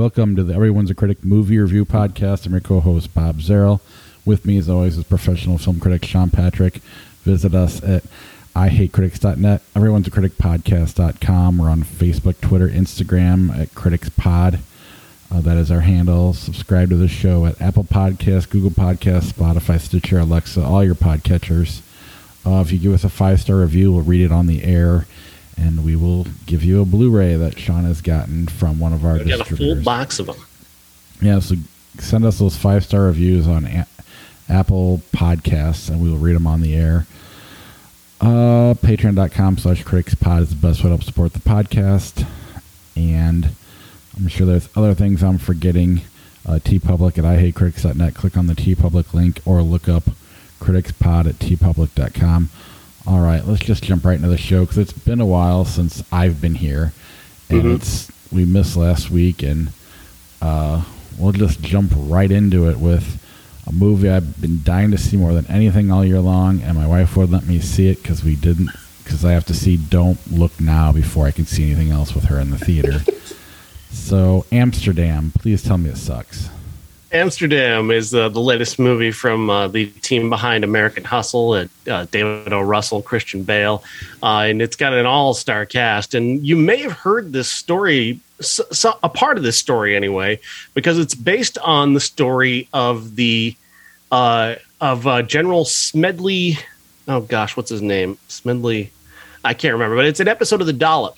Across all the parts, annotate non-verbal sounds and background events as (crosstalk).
Welcome to the Everyone's a Critic movie review podcast. I'm your co-host Bob Zarrell. With me, as always, is professional film critic Sean Patrick. Visit us at ihatecritics.net, everyone's a critic podcast.com. We're on Facebook, Twitter, Instagram at Critics Pod. Uh, that is our handle. Subscribe to the show at Apple Podcasts, Google Podcasts, Spotify, Stitcher, Alexa, all your podcatchers. Uh, if you give us a five star review, we'll read it on the air and we will give you a Blu-ray that Sean has gotten from one of our We got a distributors. full box of them. Yeah, so send us those five star reviews on a- Apple Podcasts, and we will read them on the air. Uh, Patreon.com slash critics pod is the best way to help support the podcast. And I'm sure there's other things I'm forgetting. Uh, TeePublic at ihatecritics.net. Click on the TeePublic link or look up criticspod at teepublic.com. All right, let's just jump right into the show because it's been a while since I've been here, and Mhm. it's we missed last week, and uh, we'll just jump right into it with a movie I've been dying to see more than anything all year long, and my wife wouldn't let me see it because we didn't because I have to see Don't Look Now before I can see anything else with her in the theater. (laughs) so Amsterdam, please tell me it sucks. Amsterdam is uh, the latest movie from uh, the team behind American Hustle, uh, uh, David O. Russell, Christian Bale, uh, and it's got an all-star cast. And you may have heard this story, so, so, a part of this story anyway, because it's based on the story of the uh, of General Smedley. Oh gosh, what's his name? Smedley. I can't remember, but it's an episode of the Dollop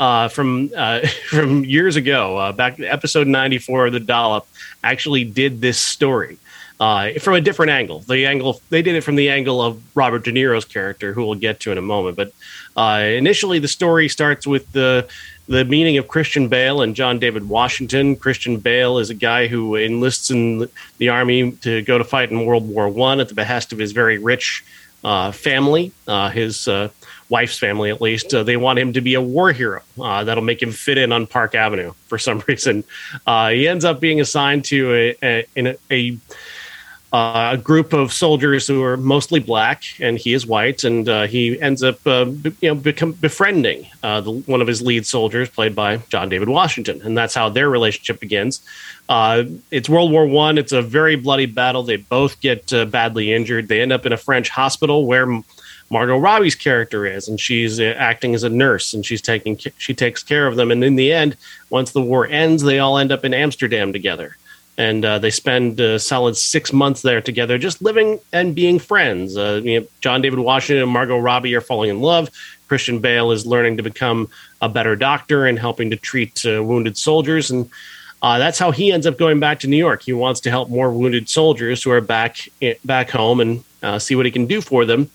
uh, from uh, (laughs) from years ago, uh, back episode ninety four of the Dollop, actually did this story uh, from a different angle. The angle they did it from the angle of Robert De Niro's character, who we'll get to in a moment. But uh, initially, the story starts with the the meeting of Christian Bale and John David Washington. Christian Bale is a guy who enlists in the army to go to fight in World War One at the behest of his very rich uh, family, uh, his uh, wife's family at least. Uh, they want him to be a war hero. Uh, that'll make him fit in on Park Avenue for some (laughs) reason. Uh, he ends up being assigned to a, a, in a, a uh, group of soldiers who are mostly black, and he is white, and uh, he ends up, uh, you know, become befriending the, one of his lead soldiers, played by John David Washington, and that's how their relationship begins. It's World War One. It's a very bloody battle. They both get badly injured. They end up in a French hospital where Margot Robbie's character is, and she's uh, acting as a nurse, and she's taking she takes care of them. And in the end, once the war ends, they all end up in Amsterdam together and uh, they spend a solid six months there together, just living and being friends. Uh, you know, John David Washington and Margot Robbie are falling in love. Christian Bale is learning to become a better doctor and helping to treat uh, wounded soldiers, and uh, that's how he ends up going back to New York. He wants to help more wounded soldiers who are back back home and uh, see what he can do for them.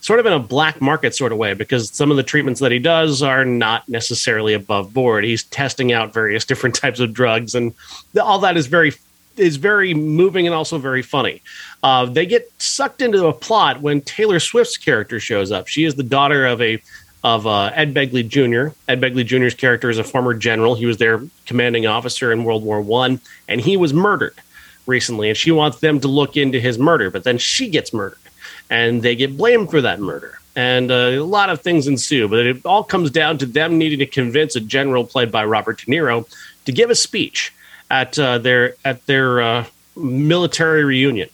Sort of in a black market sort of way, because some of the treatments that he does are not necessarily above board. He's testing out various (laughs) different types of drugs, and all that is very is very moving and also very funny. Uh, they get sucked into a plot when Taylor Swift's character shows up. She is the daughter of a of uh, Ed Begley Jr. Ed Begley Jr.'s character is a former general. He was their commanding officer in World War One, and he was murdered recently. And she wants them to look into his murder, but then she gets murdered, and they get blamed for that murder. And uh, a lot of things ensue, but it all comes down to them needing to convince a general played by Robert De Niro to give a speech at uh, their at their uh, military reunion.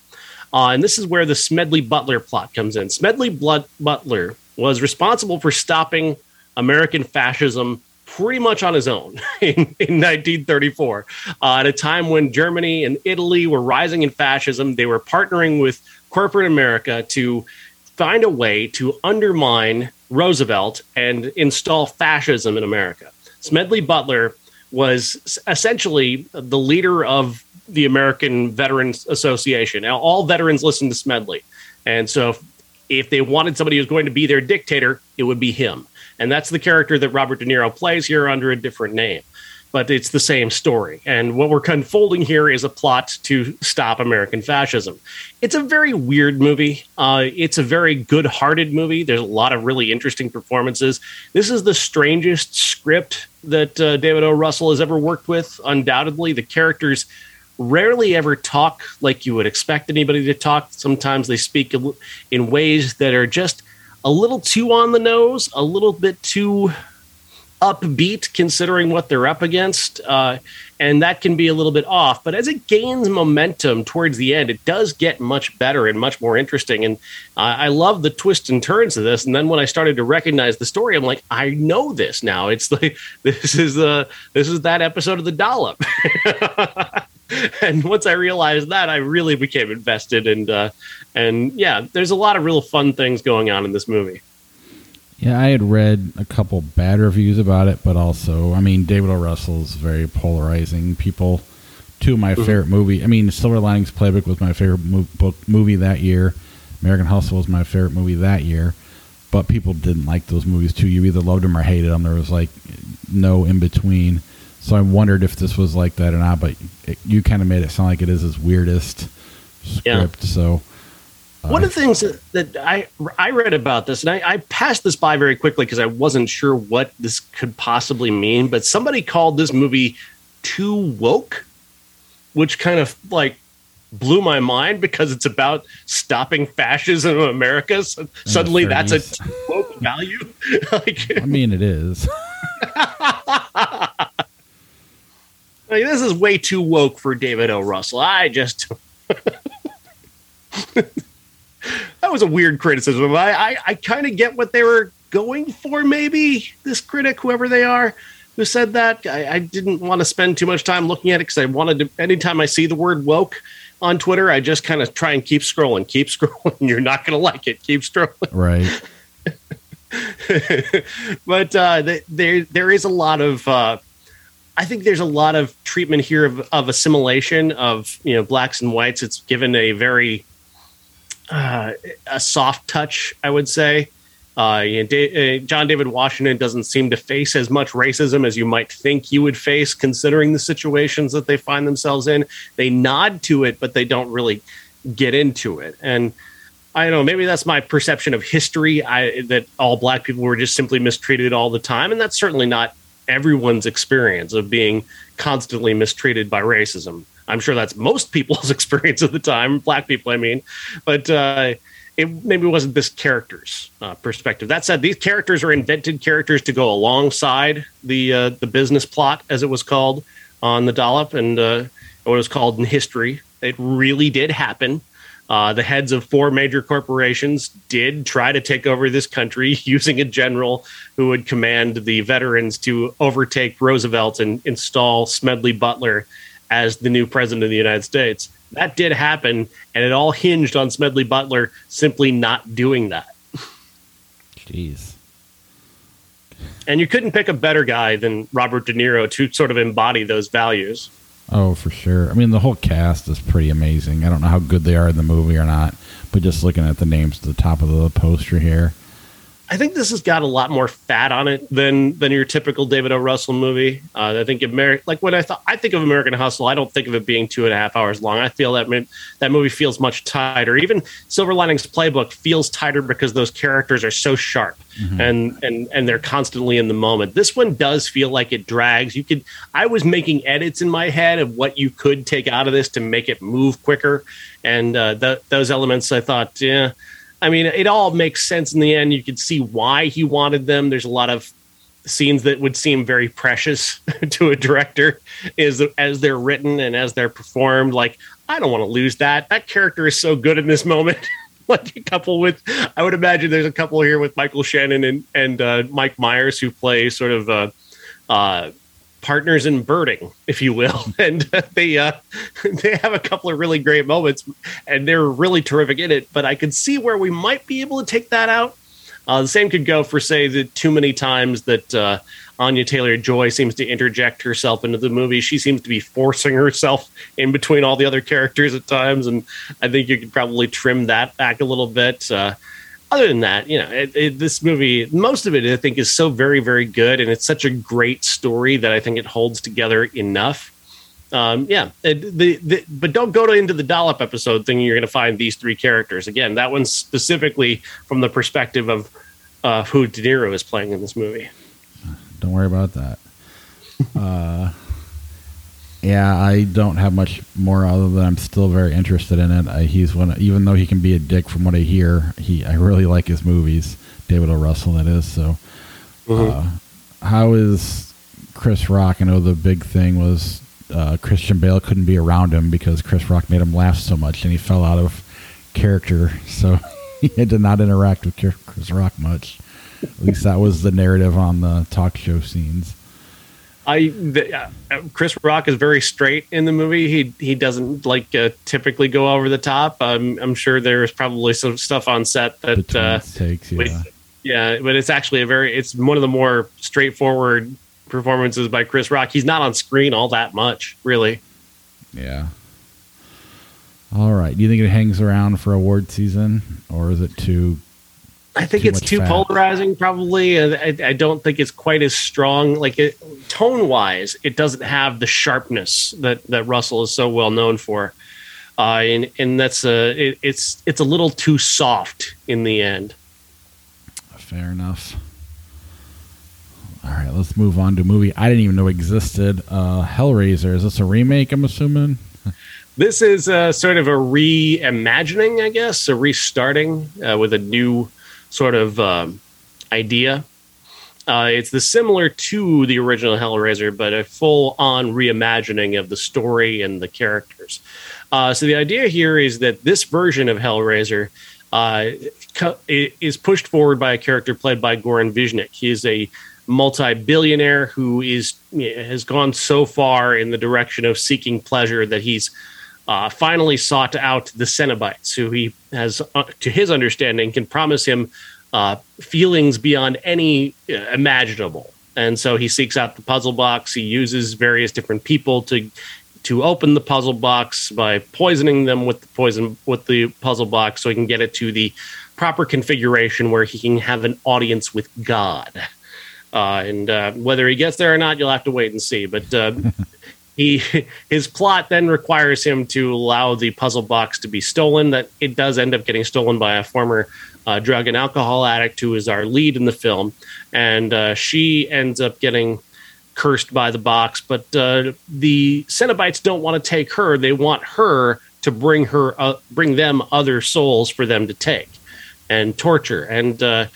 Uh, and this is where the Smedley Butler plot comes in. Smedley Blood Butler was responsible for stopping American fascism pretty much on his own (laughs) in, in 1934. Uh, at a time when Germany and Italy were rising in fascism, they were partnering with corporate America to find a way to undermine Roosevelt and install fascism in America. Smedley Butler was essentially the leader of the American Veterans Association. Now, all veterans listen to Smedley. And so, if, if they wanted somebody who's going to be their dictator, it would be him. And that's the character that Robert De Niro plays here under a different name. But it's the same story. And what we're unfolding here is a plot to stop American fascism. It's a very weird movie. Uh, it's a very good hearted movie. There's a lot of really interesting performances. This is the strangest script that uh, David O. Russell has ever worked with, undoubtedly. The characters rarely ever talk like you would expect anybody to talk. Sometimes they speak in ways that are just a little too on the nose, a little bit too upbeat considering what they're up against. Uh, and that can be a little bit off. But as it gains momentum towards the end, it does get much better and much more interesting. And uh, I love the twists and turns of this. And then when I started to recognize the story, I'm like, I know this now. It's like (laughs) this is the this is that episode of the Dollop. (laughs) and once I realized that, I really became invested. And uh, and yeah, there's a lot of real fun things going on in this movie. Yeah, I had read a couple bad reviews about it, but also, I mean, David O. Russell's very polarizing. People, two of my mm-hmm. favorite movie. I mean, Silver Linings Playbook was my favorite mo- book movie that year. American Hustle was my favorite movie that year. But people didn't like those movies too. You either loved them or hated them. There was like no in between. So I wondered if this was like that or not. But it, you kind of made it sound like it is his weirdest script. Yeah. So one of the things that, I I read about this, and I, I passed this by very quickly because I wasn't sure what this could possibly mean, but somebody called this movie too woke, which kind of like blew my mind because it's about stopping fascism in America. So suddenly, that's a woke value. (laughs) like, I mean, it is. (laughs) like, this is way too woke for David O. Russell. I just (laughs) was a weird criticism. I I, I kind of get what they were going for. Maybe this critic, whoever they are, who said that. I, I didn't want to spend too much time looking at it because I wanted to. Anytime I see the word woke on Twitter, I just kind of try and keep scrolling, keep (laughs) scrolling. You're not going to like it. Keep scrolling. Right. (laughs) but uh, there there is a lot of. Uh, I think there's a lot of treatment here of, of assimilation of you know blacks and whites. It's given a very uh, a soft touch, I would say. Uh, you know, da- uh, John David Washington doesn't seem to face as much racism as you might think you would face, considering the situations that they find themselves in. They nod to it, but they don't really get into it. And I don't know, maybe that's my perception of history. I, that all black people were just simply mistreated all the time, and that's certainly not everyone's experience of being constantly mistreated by racism. I'm sure that's most (laughs) people's experience at the time, black people, I mean. But uh, it maybe wasn't this character's uh, perspective. That said, these characters are invented characters to go alongside the uh, the business plot, as it was called on the dollop, and uh, what it was called in history. It really did happen. Uh, the heads of four major corporations did try to take over this country (laughs) using a general who would command the veterans to overtake Roosevelt and install Smedley Butler as the new president of the United States. That did happen, and it all hinged on Smedley Butler simply not doing that. Jeez. And you couldn't pick a better guy than Robert De Niro to sort of embody those values. Oh, for sure. I mean, the whole cast is pretty amazing. I don't know how good they are in the movie or not, but just looking at the names at the top of the poster here, I think this has got a lot more fat on it than than your typical David O. Russell movie. Uh, I think Ameri- like when I thought I think of American Hustle, I don't think of it being two and a half hours long. I feel that that movie feels much tighter. Even Silver Linings Playbook feels tighter because those characters are so sharp mm-hmm. and and and they're constantly in the moment. This one does feel like it drags. You could I was making edits in my head of what you could take out of this to make it move quicker, and uh, th- those elements I thought yeah I mean, it all makes sense in the end. You can see why he wanted them. There's a lot of scenes that would seem very precious (laughs) to a director is as they're written and as they're performed. Like, I don't want to lose that. That character is so good in this moment. (laughs) like a couple with, I would imagine there's a couple here with Michael Shannon and and uh, Mike Myers who play sort of uh, uh, partners in birding, if you will, (laughs) and they uh, (laughs) they have a couple of really great moments, and they're really terrific in it. But I could see where we might be able to take that out. Uh, the same could go for say the too many times that uh, Anya Taylor Joy seems to interject herself into the movie. She seems to be forcing herself in between all the other characters at times, and I think you could probably trim that back a little bit. Uh, other than that, you know, it, it, this movie, most of it, I think, is so very, very good, and it's such a great story that I think it holds together enough. Um, yeah, it, the, the, but don't go to, into the dollop episode thinking you're going to find these three characters. Again, that one's specifically from the perspective of uh, who De Niro is playing in this movie. Don't worry about that. (laughs) uh, yeah, I don't have much more other than I'm still very interested in it. I, he's one, even though he can be a dick from what I hear. He, I really like his movies. David O. Russell, that is. So, mm-hmm. uh, how is Chris Rock? I know the big thing was uh, Christian Bale couldn't be around him because Chris Rock made him laugh so much, and he fell out of character, (laughs) so he had to not interact with Chris Rock much. At least that was the narrative on the talk show scenes. I the, uh, Chris Rock is very straight in the movie. He he doesn't like uh, typically go over the top. I'm I'm sure there's probably some stuff on set that uh, takes, yeah. yeah, but it's actually a very it's one of the more straightforward performances by Chris Rock. He's not on screen all that much, really. Yeah. All right. Do you think it hangs around for award season, or is it too I think too it's too fat. polarizing. Probably, I, I, don't think it's quite as strong. Like it, tone wise, it doesn't have the sharpness that that Russell is so well known for, uh, and and that's a it, it's it's a little too soft in the end. Fair enough. All right, let's move on to a movie I didn't even know existed. Uh, Hellraiser. Is this a remake? I'm assuming. (laughs) this is a, sort of a reimagining, I guess, a restarting uh, with a new sort of um, idea. Uh, it's the similar to the original Hellraiser, but a full-on reimagining of the story and the characters. Uh, so the idea here is that this version of Hellraiser uh, is pushed forward by a character played by Goran Visnjic. He is a multi-billionaire who is has gone so far in the direction of seeking pleasure that he's uh, finally sought out the Cenobites, who he has, uh, to his understanding, can promise him uh, feelings beyond any uh, imaginable. And so he seeks out the puzzle box. He uses various different people to to open the puzzle box by poisoning them with the poison with the puzzle box, so he can get it to the proper configuration where he can have an audience with God. Uh, and uh, whether he gets there or not, you'll have to wait and see. But (laughs) he his plot then requires him to allow the puzzle box to be stolen. That it does end up getting stolen by a former uh, drug and alcohol addict who is our lead in the film, and uh, she ends up getting cursed by the box. But uh, the Cenobites don't want to take her; they want her to bring her uh, bring them other souls for them to take and torture and uh,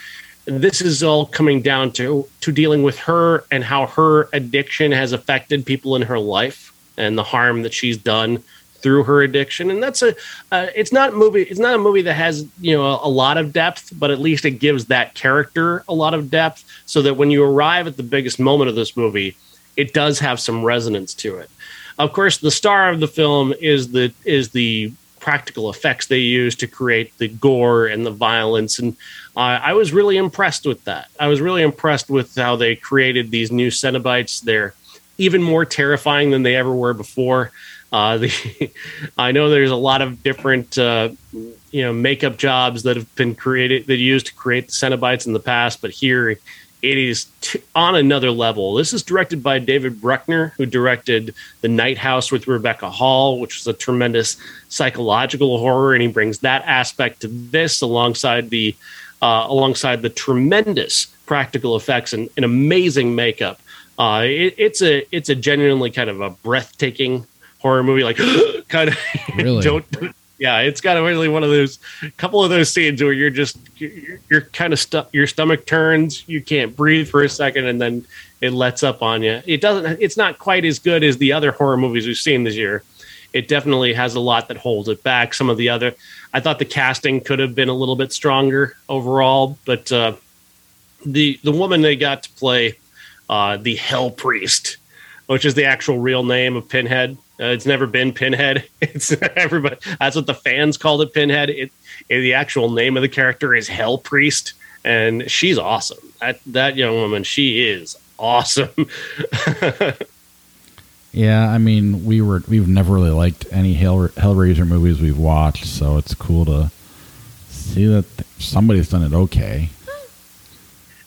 this is all coming down to to dealing with her and how her addiction has affected people in her life and the harm that she's done through her addiction. And that's a uh, it's not movie it's not a movie that has you know a, a, lot of depth but at least it gives that character a lot of depth so that when you arrive at the biggest moment of this movie it does have some resonance to it. Of course the star of the film is the is the practical effects they use to create the gore and the violence and I was really impressed with that. I was really impressed with how they created these new Cenobites. They're even more terrifying than they ever were before. Uh, (laughs) the, I know there's a lot of different, uh, you know, makeup jobs that have been created that used to create the Cenobites in the past, but here it is t- on another level. This is directed by David Bruckner, who directed The Night House with Rebecca Hall, which was a tremendous psychological horror, and he brings that aspect to this alongside the uh, alongside the tremendous practical effects and, and amazing makeup. Uh, it, it's a it's a genuinely kind of a breathtaking horror movie. Like (gasps) kind of really (laughs) don't yeah, it's got really one of those couple of those scenes where you're just you're, you're kind of stuck. Your stomach turns, you can't breathe for a second, and then it lets up on you. It doesn't. It's not quite as good as the other horror movies we've seen this year. It definitely has a lot that holds it back. Some of the other I thought the casting could have been a little bit stronger overall, but uh, the the woman they got to play uh, the Hell Priest, which is the actual real name of Pinhead. Uh, it's never been Pinhead. (laughs) It's everybody. That's what the fans called it. Pinhead. It, it, the actual name of the character is Hell Priest, and she's awesome. That that young woman, she is awesome. (laughs) Yeah, I mean, we were we've never really liked any Hell, Hellraiser movies we've watched, so it's cool to see that somebody's done it okay.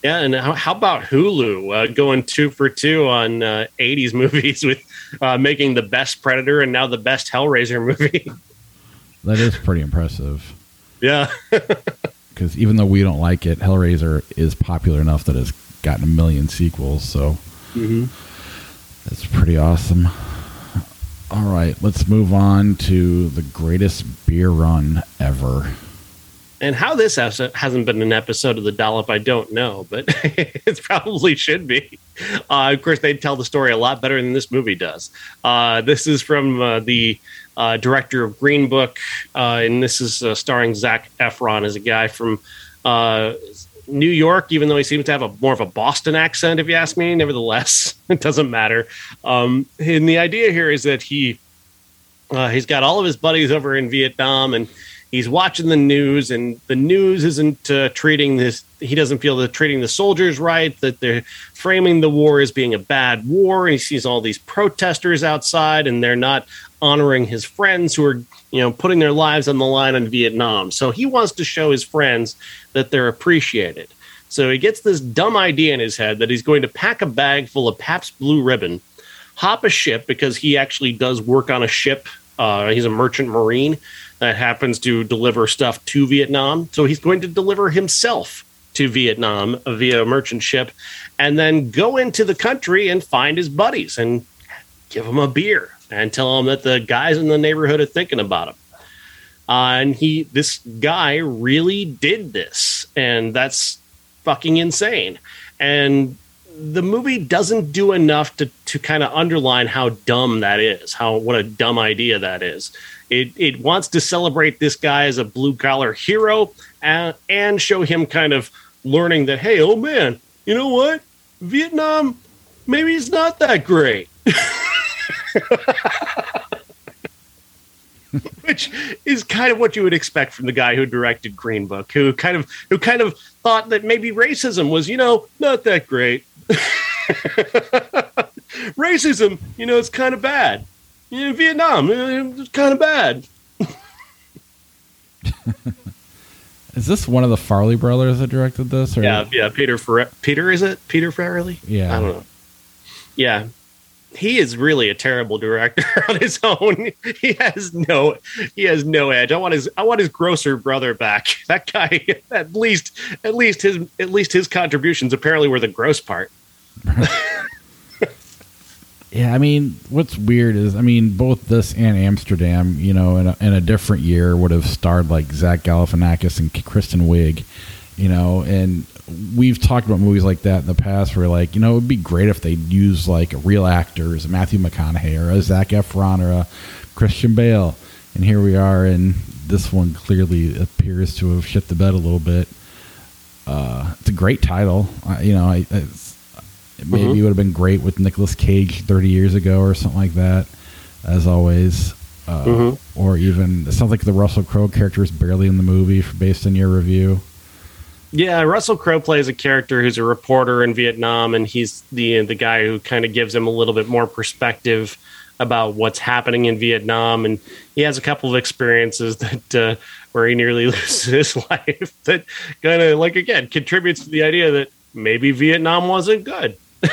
Yeah, and how, how about Hulu uh, going two for two on uh, '80s (laughs) movies with uh, making the best Predator and now the best Hellraiser (laughs) movie? that is pretty impressive. Yeah, (laughs) because even though we don't like it, Hellraiser is popular enough that it's gotten a million sequels. So. Mm-hmm. That's pretty awesome. All right, let's move on to the greatest beer run ever. and how this hasn't been an episode of the Dollop, I don't know, but (laughs) it probably should be. Uh, of course, they tell the story a lot better than this movie does. Uh, this is from uh, the uh, director of Green Book, uh, and this is uh, starring Zac Efron as a guy from New York, even though he seems to have a more of a Boston accent, if you ask me. Nevertheless, (laughs) it doesn't matter. Um, and the idea here is that he he's got all of his buddies over in Vietnam, and he's watching the news and the news isn't uh, treating this he doesn't feel they're treating the soldiers right that they're framing the war as being a bad war and he sees all these protesters outside and they're not honoring his friends who are you know putting their lives on the line in vietnam so he wants to show his friends that they're appreciated so he gets this dumb idea in his head that he's going to pack a bag full of pabst blue ribbon hop a ship because he actually does work on a ship uh, he's a merchant marine that happens to deliver stuff to Vietnam. So he's going to deliver himself to Vietnam via a merchant ship and then go into the country and find his buddies and give him a beer and tell him that the guys in the neighborhood are thinking about him. Uh, and he, this guy really did this, and that's fucking insane. And the movie doesn't do enough to to kind of underline how dumb that is, how what a dumb idea that is. It it wants to celebrate this guy as a blue collar hero and, and show him kind of learning that hey, oh man, you know what? Vietnam maybe it's not that great. (laughs) (laughs) Which is kind of what you would expect from the guy who directed Green Book, who kind of who kind of thought that maybe racism was, you know, not that great. (laughs) racism, you know, it's kind of bad in Vietnam. It's kind of bad. (laughs) is this one of the Farrelly brothers that directed this? Or? Yeah, yeah. Peter Fer- Peter is it? Peter Farrelly? Yeah, I don't know. Yeah, he is really a terrible director (laughs) on his own. He has no he has no edge. I want his I want his grosser brother back. (laughs) That guy at least at least his at least his contributions apparently were the gross part. (laughs) Yeah, I mean, what's weird is, I mean, both this and Amsterdam, you know, in a, in a different year would have starred like Zach Galifianakis and Kristen Wiig, you know, and we've talked about movies like that in the past where, like, you know, it would be great if they'd use like a real actors, Matthew McConaughey or a Zac Efron or a Christian Bale, and here we are, and this one clearly appears to have shit the bed a little bit. Uh, it's a great title, uh, you know. I, Maybe mm-hmm. it would have been great with Nicolas Cage 30 years ago or something like that, as always. Uh, mm-hmm. Or even, it sounds like the Russell Crowe character is barely in the movie based on your review. Yeah, Russell Crowe plays a character who's a reporter in Vietnam, and he's the the guy who kind of gives him a little bit more perspective about what's happening in Vietnam. And he has a couple of experiences (laughs) that uh, where he nearly (laughs) loses his life. That kind of like again contributes to the idea that maybe Vietnam wasn't good. (laughs)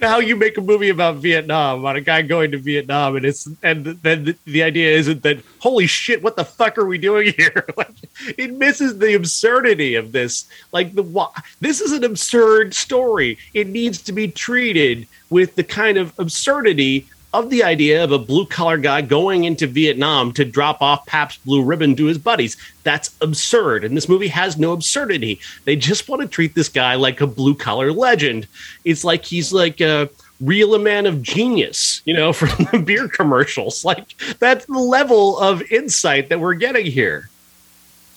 how you make a movie about Vietnam about a guy going to Vietnam and it's and then the, the idea isn't that holy shit what the fuck are we doing (laughs) here? Like, it misses the absurdity of this. Like the this is an absurd story. It needs to be treated with the kind of absurdity of the idea of a blue collar guy going into Vietnam to drop off Pabst Blue Ribbon to his buddies. That's absurd. And this movie has no absurdity. They just want to treat this guy like a blue collar legend. It's like he's like a real a man of genius, you know, (laughs) from the beer commercials. Like that's the level of insight that we're getting here.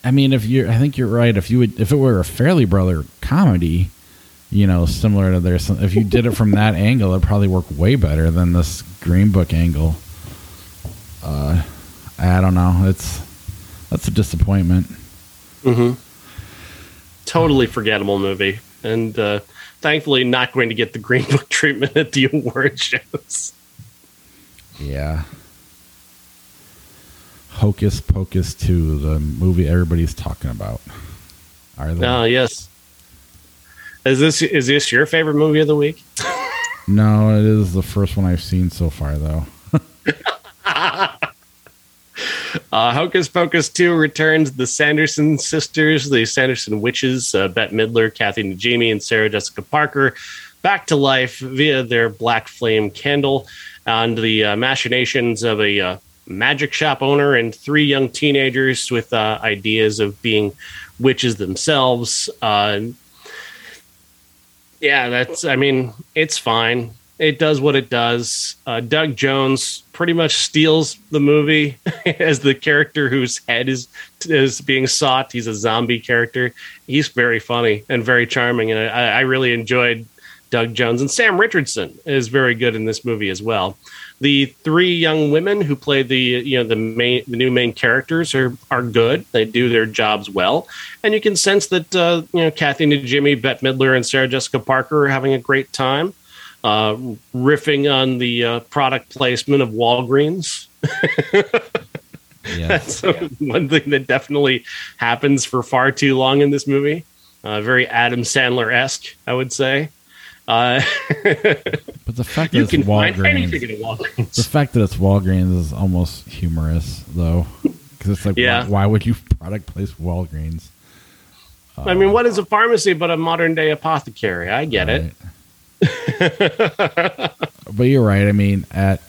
I mean, if you, I think you're right. If you would, if it were a Farrelly Brother comedy, you know, similar to their. If you did it from that angle, it'd probably work way better than this Green Book angle. Uh, I don't know. It's that's a disappointment. Mm-hmm. Totally forgettable movie, and uh, thankfully not going to get the Green Book (laughs) treatment at the award shows. Yeah. Hocus Pocus 2, the movie everybody's talking about. Are they? Oh, yes. Is this is this your favorite movie of the week? (laughs) no, it is the first one I've seen so far, though. (laughs) uh, Hocus Pocus 2 returns the Sanderson sisters, the Sanderson witches, uh, Bette Midler, Kathy Najimy, and Sarah Jessica Parker, back to life via their black flame candle and the uh, machinations of a uh, magic shop owner and three young teenagers with uh, ideas of being witches themselves. Yeah, that's. I mean, it's fine. It does what it does. Uh, Doug Jones pretty much steals the movie (laughs) as the character whose head is is being sought. He's a zombie character. He's very funny and very charming, and I, I really enjoyed Doug Jones and Sam Richardson is very good in this movie as well. The three young women who play the you know the main the new main characters are are good. They do their jobs well, and you can sense that uh, you know Kathy Najimy, Bette Midler, and Sarah Jessica Parker are having a great time, uh, riffing on the uh, product placement of Walgreens. (laughs) That's one thing that definitely happens for far too long in this movie. Uh, very Adam Sandler esque, I would say. Uh, (laughs) but the fact that you it's can Walgreens, find anything Walgreens. The fact that it's Walgreens is almost humorous, though, because it's like, yeah. why, why, would you product place Walgreens? Uh, I mean, what is a pharmacy but a modern day apothecary? I get right. it. but you're right. I mean, at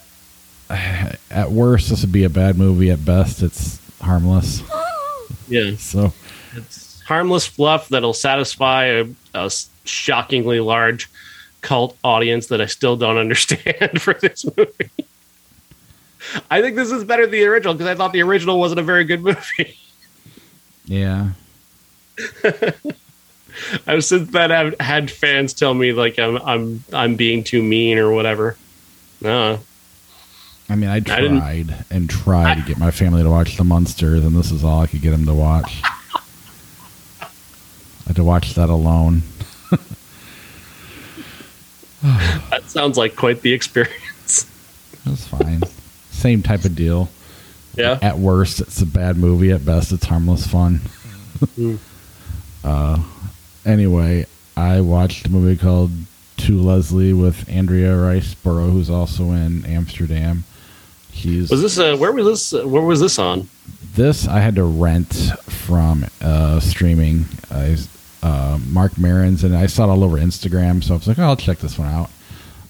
at worst, this would be a bad movie. At best, it's harmless. Yeah. (laughs) So it's harmless fluff that'll satisfy a, a shockingly large cult audience that I still don't understand (laughs) for this movie. I think this is better than the original because I thought the original wasn't a very good movie. (laughs) Yeah. I've since then have had fans tell me like I'm I'm I'm being too mean or whatever. No. I mean, I tried I and tried I, to get my family to watch The Munsters, and this is all I could get them to watch. I had to watch that alone. (sighs) that sounds like quite the experience. That's fine. Same type of deal. Yeah. At worst, it's a bad movie. At best, it's harmless fun. mm. (laughs) uh, anyway, I watched a movie called To Leslie with Andrea Riseborough, who's also in Amsterdam. He's was this uh, where was this uh, where was this on? This I had to rent from uh, streaming. I uh, Marc Maron's, and I saw it all over Instagram. So I was like, oh, I'll check this one out.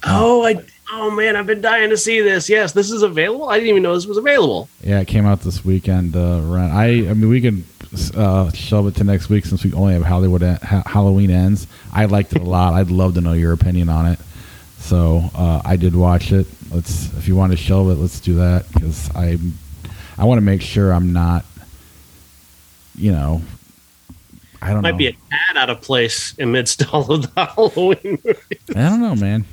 Oh, I oh man, I've been dying to see this. Yes, this is available. I didn't even know this was available. Yeah, it came out this weekend. Uh, I I mean, we can uh, shove it to next week since we only have Hollywood ha- Halloween ends. I liked it a lot. I'd love to know your opinion on it. So uh, I did watch it. Let's if you want to shelve it, let's do that because I I want to make sure I'm not you know I don't know. Might know. be a tad out of place amidst all of the (laughs) Halloween movies. I don't know, man.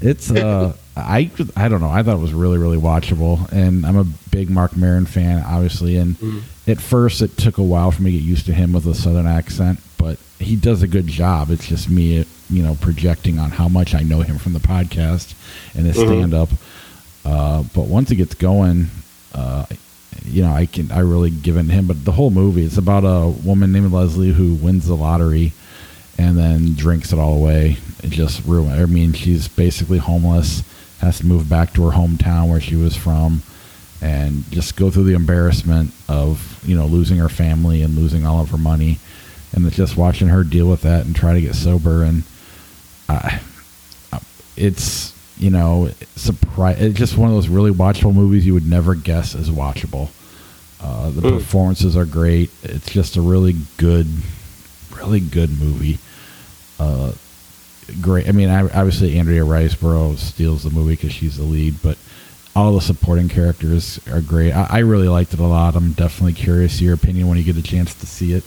it's uh I I don't know. I thought it was really really watchable, and I'm a big Marc Maron fan, obviously. And mm. at first, it took a while for me to get used to him with a southern accent, but he does a good job. It's just me, you know, projecting on how much I know him from the podcast and his mm-hmm. stand up. Uh, but once it gets going, uh, you know, I can I really give to him. But the whole movie, it's about a woman named Leslie who wins the lottery and then drinks it all away. It just ruined. I mean, she's basically homeless, has to move back to her hometown where she was from, and just go through the embarrassment of you know losing her family and losing all of her money, and it's just watching her deal with that and try to get sober. And uh, it's you know, surprise. It's just one of those really watchable movies you would never guess is watchable. Uh, the mm. performances are great. It's just a really good, really good movie. Uh, great. I mean, obviously Andrea Riseborough steals the movie because she's the lead, but all the supporting characters are great. I, I, really liked it a lot. I'm definitely curious your opinion when you get a chance to see it.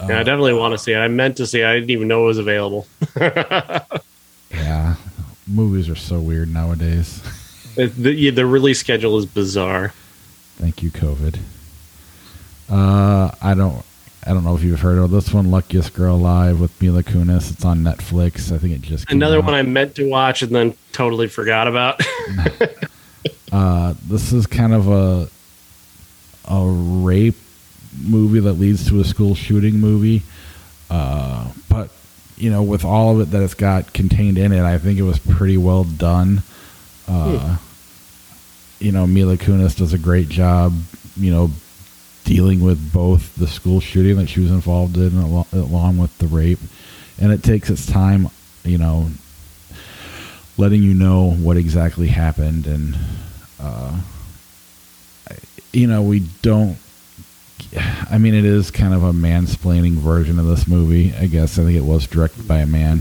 Yeah, I definitely want to see it. I meant to see it. I didn't even know it was available. (laughs) Yeah, movies are so weird nowadays. (laughs) the, yeah, the release schedule is bizarre. Thank you, COVID. Uh, I don't, I don't know if you've heard of this one, Luckiest Girl Alive with Mila Kunis. It's on Netflix. I think it just another out. one I meant to watch and then totally forgot about. (laughs) (laughs) uh, this is kind of a a rape movie that leads to a school shooting movie. Uh, but you know, with all of it that it's got contained in it, I think it was pretty well done. Uh, hmm. You know, Mila Kunis does a great job, you know, dealing with both the school shooting that she was involved in along with the rape. And it takes its time, you know, letting you know what exactly happened and uh, you know we don't i mean it is kind of a mansplaining version of this movie i guess i think it was directed by a man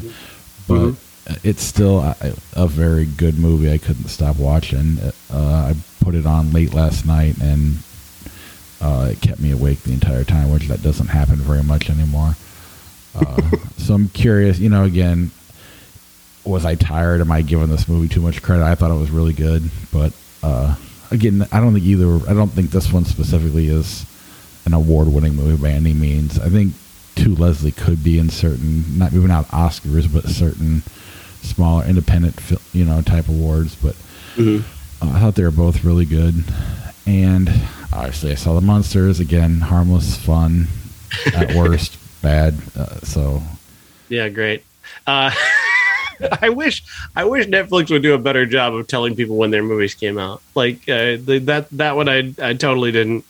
but mm-hmm. it's still a, a, very good movie i couldn't stop watching uh, i put it on late last night and uh, it kept me awake the entire time which that doesn't happen very much anymore uh, (laughs) so i'm curious you know again was I tired? Am I giving this movie too much credit? I thought it was really good, but uh, again, I don't think either. I don't think this one specifically is an award-winning movie by any means. I think To Leslie could be in certain, not maybe not Oscars, but certain smaller independent, you know, type awards. But mm-hmm. uh, I thought they were both really good, and obviously I saw the Munsters again. Harmless, fun, at (laughs) worst, bad. Uh, so yeah, great. Uh, (laughs) I wish I wish Netflix would do a better job of telling people when their movies came out. Like uh, the, that that one I I totally didn't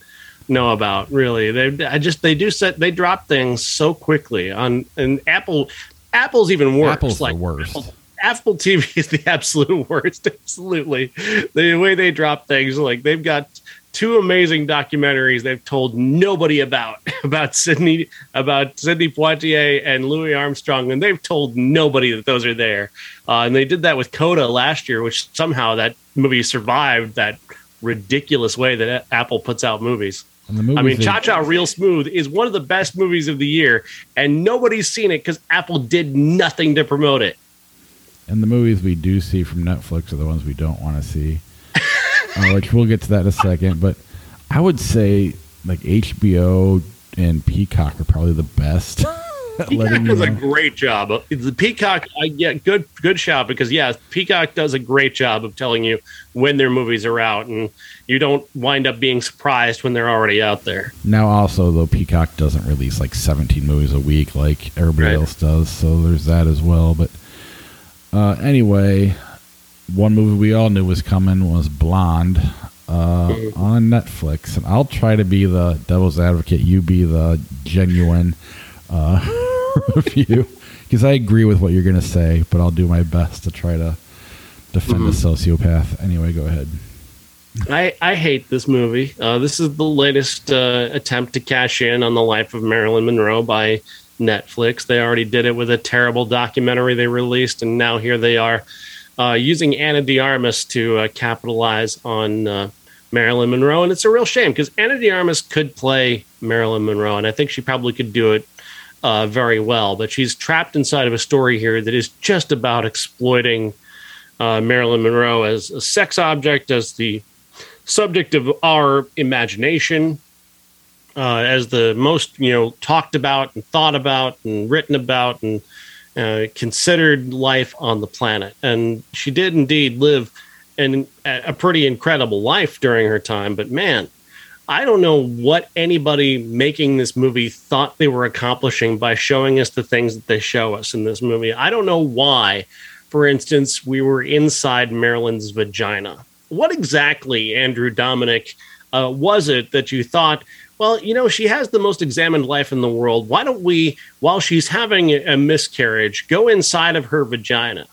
know about. Really, they I just they do set they drop things so quickly on and Apple Apple's even worse. Apple's like, the worst. Apple, Apple TV is the (laughs) absolute worst. Absolutely, the way they drop things, like they've got two amazing documentaries they've told nobody about (laughs) about Sidney about Sidney Poitier and Louis Armstrong, and they've told nobody that those are there. Uh, and they did that with Coda last year, which somehow that movie survived that ridiculous way that Apple puts out movies. I mean, Cha Cha Real Smooth is one of the best movies of the year, and nobody's seen it because Apple did nothing to promote it. And the movies we do see from Netflix are the ones we don't want to see (laughs) uh, which we'll get to that in a second. But I would say like HBO and Peacock are probably the best. (laughs) Peacock does a great job. The Peacock, I get good good shout because yeah, Peacock does a great job of telling you when their movies are out, and you don't wind up being surprised when they're already out there. Now, also though, Peacock doesn't release like 17 movies a week like everybody right. else does, so there's that as well. But uh, anyway, one movie we all knew was coming was Blonde uh, mm-hmm. on Netflix, and I'll try to be the devil's advocate. You be the genuine uh, (laughs) review because I agree with what you're going to say, but I'll do my best to try to defend mm-hmm. sociopath. Anyway, go ahead. I, I hate this movie. Uh, this is the latest uh, attempt to cash in on the life of Marilyn Monroe by Netflix. They already did it with a terrible documentary they released, and now here they are uh, using Ana de Armas to uh, capitalize on uh, Marilyn Monroe. And it's a real shame because Ana de Armas could play Marilyn Monroe, and I think she probably could do it uh, very well. But she's trapped inside of a story here that is just about exploiting uh, Marilyn Monroe as a sex object, as the subject of our imagination. Uh, as the most you know talked about and thought about and written about and uh, considered life on the planet. And she did indeed live an, a pretty incredible life during her time. But man, I don't know what anybody making this movie thought they were accomplishing by showing us the things that they show us in this movie. I don't know why, for instance, we were inside Marilyn's vagina. What exactly, Andrew Dominik, uh, was it that you thought well, you know, she has the most examined life in the world. Why don't we, while she's having a miscarriage, go inside of her vagina?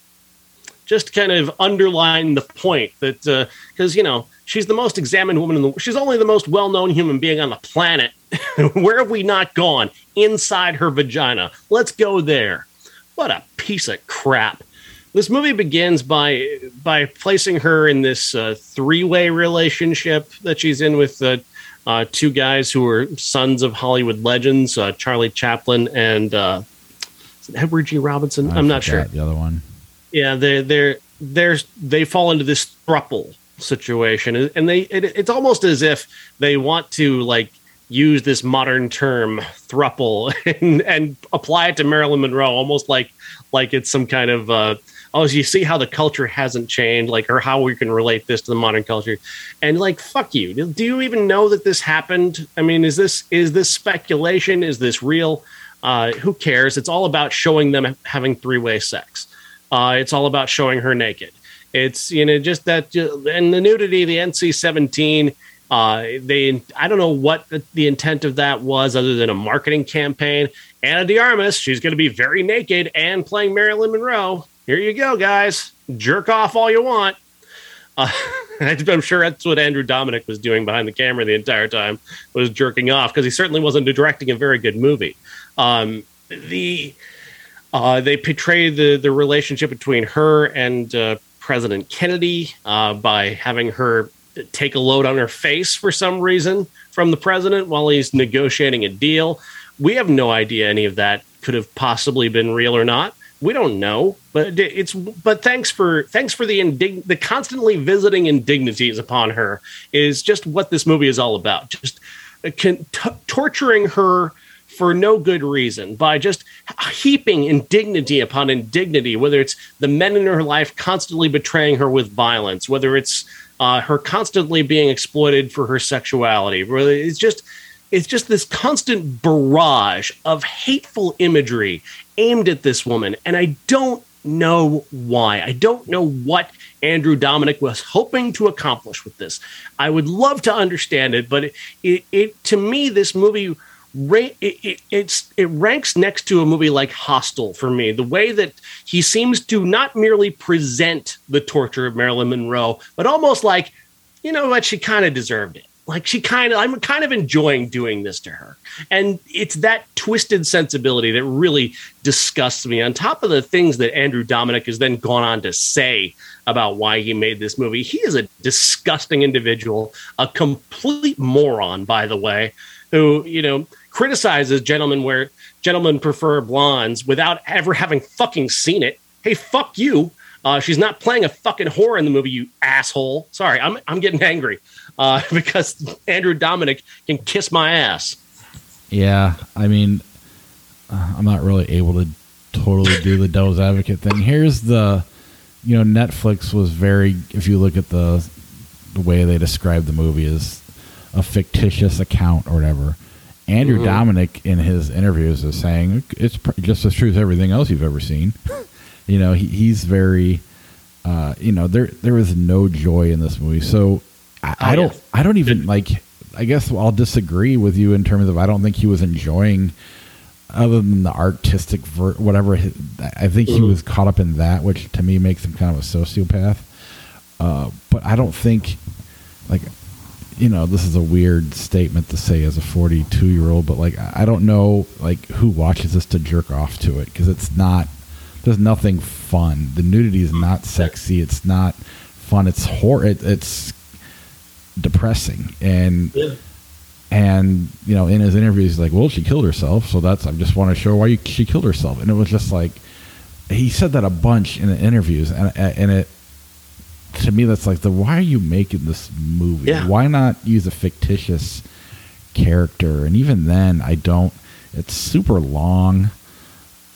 Just kind of underline the point that, because, uh, you know, she's the most examined woman in the She's only the most well known human being on the planet. (laughs) Where have we not gone? Inside her vagina. Let's go there. What a piece of crap. This movie begins by by placing her in this uh, three way relationship that she's in with uh, uh, two guys who are sons of Hollywood legends, uh, Charlie Chaplin and uh, Edward G. Robinson. I am not sure. The other one. Yeah, they they're they're they fall into this thruple situation, and they it, it's almost as if they want to like use this modern term thruple (laughs) and, and apply it to Marilyn Monroe, almost like like it's some kind of uh, oh, you see how the culture hasn't changed, like, or how we can relate this to the modern culture. And like, fuck you. Do you even know that this happened? I mean, is this is this speculation? Is this real? Uh, who cares? It's all about showing them having three way sex. Uh, it's all about showing her naked. It's you know just that and the nudity, the NC seventeen Uh, they, I don't know what the, the, intent of that was, other than a marketing campaign. Ana de Armas, she's going to be very naked and playing Marilyn Monroe. Here you go, guys. Jerk off all you want. Uh, (laughs) I'm sure that's what Andrew Dominik was doing behind the camera the entire time, was jerking off because he certainly wasn't directing a very good movie. Um, the uh, they portray the the relationship between her and uh, President Kennedy uh, by having her take a load on her face for some reason from the president while he's negotiating a deal. We have no idea any of that could have possibly been real or not. We don't know, but it's but thanks for thanks for the indig- the constantly visiting indignities upon her is just what this movie is all about. Just uh, t- torturing her for no good reason by just heaping indignity upon indignity, whether it's the men in her life constantly betraying her with violence, whether it's uh, her constantly being exploited for her sexuality. It's just it's just this constant barrage of hateful imagery aimed at this woman, and I don't know why. I don't know what Andrew Dominik was hoping to accomplish with this. I would love to understand it, but it, it, it to me, this movie it, it, it's it ranks next to a movie like Hostel for me. The way that he seems to not merely present the torture of Marilyn Monroe, but almost like, you know what, she kind of deserved it. Like she kind of, I'm kind of enjoying doing this to her, and it's that twisted sensibility that really disgusts me. On top of the things that Andrew Dominik has then gone on to say about why he made this movie, he is a disgusting individual, a complete moron, by the way, who you know criticizes gentlemen where gentlemen prefer blondes without ever having fucking seen it. Hey, fuck you. Uh, she's not playing a fucking whore in the movie, you asshole. Sorry, I'm I'm getting angry uh, (laughs) because Andrew Dominik can kiss my ass. Yeah, I mean, uh, I'm not really able to totally do the devil's advocate thing. Here's the, you know, Netflix was very. If you look at the the way they describe the movie as a fictitious account or whatever. Andrew mm-hmm. Dominik in his interviews is saying it's just as true as everything else you've ever seen. (laughs) you know, he, he's very, uh, you know, there there is no joy in this movie. So I, oh, I don't. I don't even like. I guess I'll disagree with you in terms of I don't think he was enjoying, other than the artistic ver- whatever. I think mm-hmm. he was caught up in that, which to me makes him kind of a sociopath. Uh, but I don't think, like, you know, this is a weird statement to say as a 42 year old, but like, I don't know, like, who watches this to jerk off to it because it's not, there's nothing fun. The nudity is not sexy. It's not fun. It's horror. It, it's depressing. And, yeah. and, you know, in his interviews, he's like, well, she killed herself. So that's, I just want to show why you, she killed herself. And it was just like, he said that a bunch in the interviews and, and it, to me that's like the why are you making this movie? Yeah. Why not use a fictitious character? And even then, I don't. It's super long.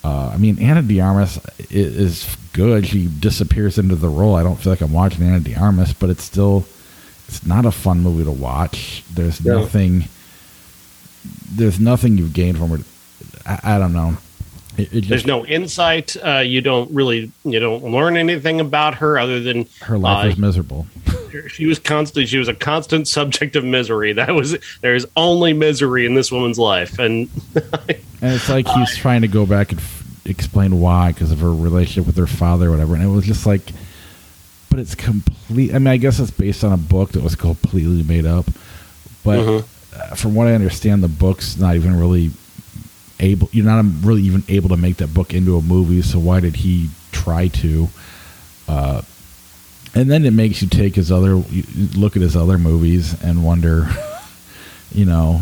Uh, I mean, Ana de Armas is, is, good. She disappears into the role. I don't feel like I'm watching Ana de Armas, but it's still it's not a fun movie to watch. There's yeah. nothing. There's nothing you've gained from it. I, I don't know. It, it There's no insight. Uh, you don't really you don't learn anything about her other than her life uh, is miserable. she was constant. She was a constant subject of misery. That was there is only misery in this woman's life, and (laughs) and it's like he's trying to go back and f- explain why because of her relationship with her father, or whatever. And it was just like, but it's complete. I mean, I guess it's based on a book that was completely made up, but. Mm-hmm. Uh, from what I understand, the book's not even really able you're not really even able to make that book into a movie so why did he try to uh, and then it makes you take his other look at his other movies and wonder (laughs) you know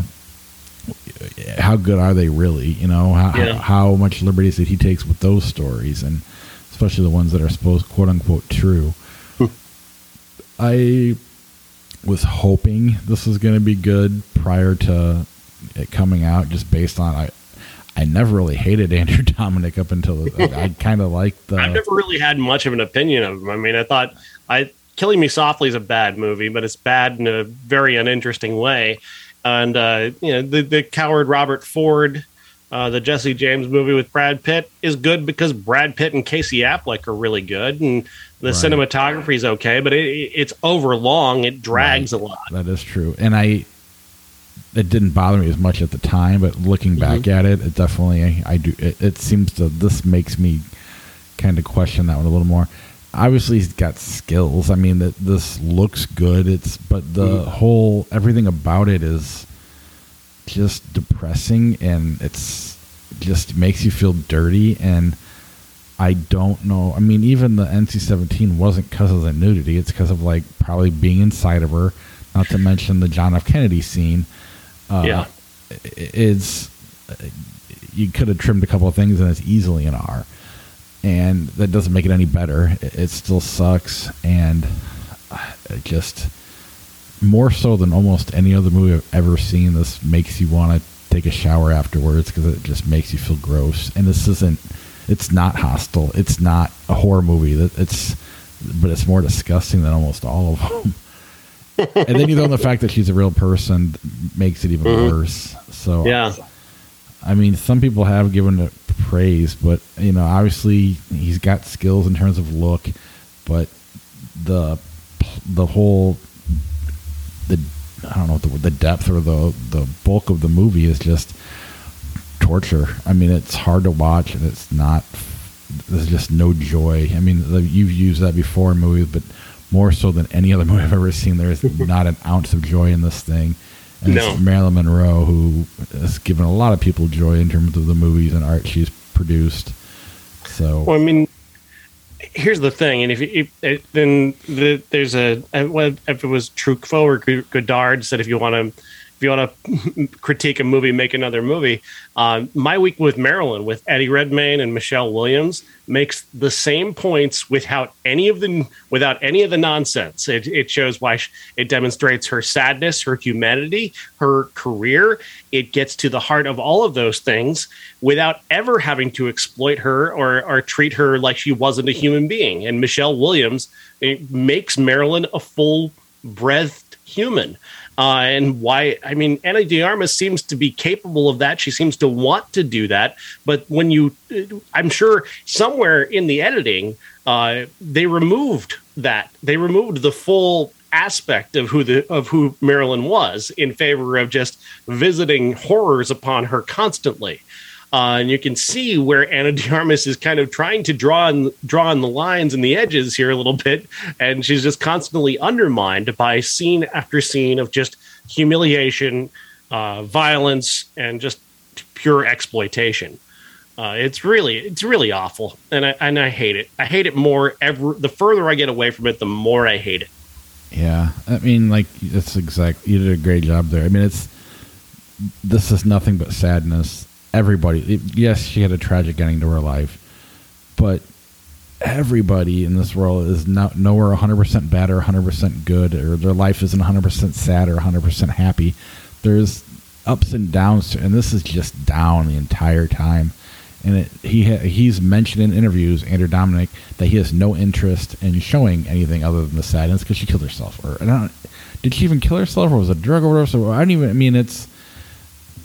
how good are they really you know how, yeah. how, how much liberties that he takes with those stories and especially the ones that are supposed quote unquote true hmm. i was hoping this was going to be good prior to it coming out just based on I, I never really hated Andrew (laughs) Dominik up until I kind of liked the. (laughs) I've never really had much of an opinion of him. I mean, I thought I Killing Me Softly is a bad movie, but it's bad in a very uninteresting way. And uh, you know, the the coward Robert Ford Uh, the Jesse James movie with Brad Pitt is good because Brad Pitt and Casey Affleck are really good, and the right. cinematography is okay, but it, it's over long. It drags right. a lot. That is true, and I it didn't bother me as much at the time, but looking back mm-hmm. at it, it definitely I, do. It, it, seems to this makes me kind of question that one a little more. Obviously, he's got skills. I mean, that this looks good. It's but the mm-hmm. whole everything about it is just depressing, and it's just makes you feel dirty. And I don't know. I mean, even the NC seventeen wasn't because of the nudity. It's because of like probably being inside of her. Not to mention the John F. Kennedy scene uh, yeah, is you could have trimmed a couple of things and it's easily an R, and that doesn't make it any better. It, it still sucks, and it just more so than almost any other movie I've ever seen. This makes you want to take a shower afterwards because it just makes you feel gross. And this isn't. It's not Hostel. It's not a horror movie. It's, but it's more disgusting than almost all of them (laughs) and then you know the fact that she's a real person makes it even mm-hmm. worse. So yeah, I mean, some people have given it praise, but you know, obviously he's got skills in terms of look, but the the whole the I don't know the, the depth or the the bulk of the movie is just torture. I mean, it's hard to watch, and it's not. There's just no joy. I mean, you've used that before in movies, but more so than any other (laughs) movie I've ever seen. There is not an ounce of joy in this thing. And no. it's Marilyn Monroe who has given a lot of people joy in terms of the movies and art she's produced. So, well, I mean, here's the thing, and if, if, if then the, there's a if it was Truffaut or Godard said if you want to if you want to (laughs) critique a movie, make another movie. Uh, my week with Marilyn, with Eddie Redmayne and Michelle Williams, makes the same points without any of the without any of the nonsense. It, it shows why she, it demonstrates her sadness, her humanity, her career. It gets to the heart of all of those things without ever having to exploit her or, or treat her like she wasn't a human being. And Michelle Williams makes Marilyn a full breathed human uh, and why I mean Ana de Armas seems to be capable of that. She seems to want to do that. But when you, I'm sure somewhere in the editing, uh, they removed that. They removed the full aspect of who the of who Marilyn was in favor of just visiting horrors upon her constantly. Uh, and you can see where Ana de Armas is kind of trying to draw on draw in the lines and the edges here a little bit, and she's just constantly undermined by scene after scene of just humiliation, uh, violence, and just pure exploitation. Uh, it's really it's really awful, and I and I hate it. I hate it more ever. The further I get away from it, the more I hate it. Yeah, I mean, like that's exact. You did a great job there. I mean, it's this is nothing but sadness everybody. Yes, she had a tragic ending to her life, but everybody in this world is not nowhere 100% bad or 100% good, or their life isn't 100% sad or 100% happy. There's ups and downs, and this is just down the entire time. And it, he ha, he's mentioned in interviews, Andrew Dominik, that he has no interest in showing anything other than the sadness because she killed herself. Or did she even kill herself, or was it a drug overdose? Or I don't even. I mean, it's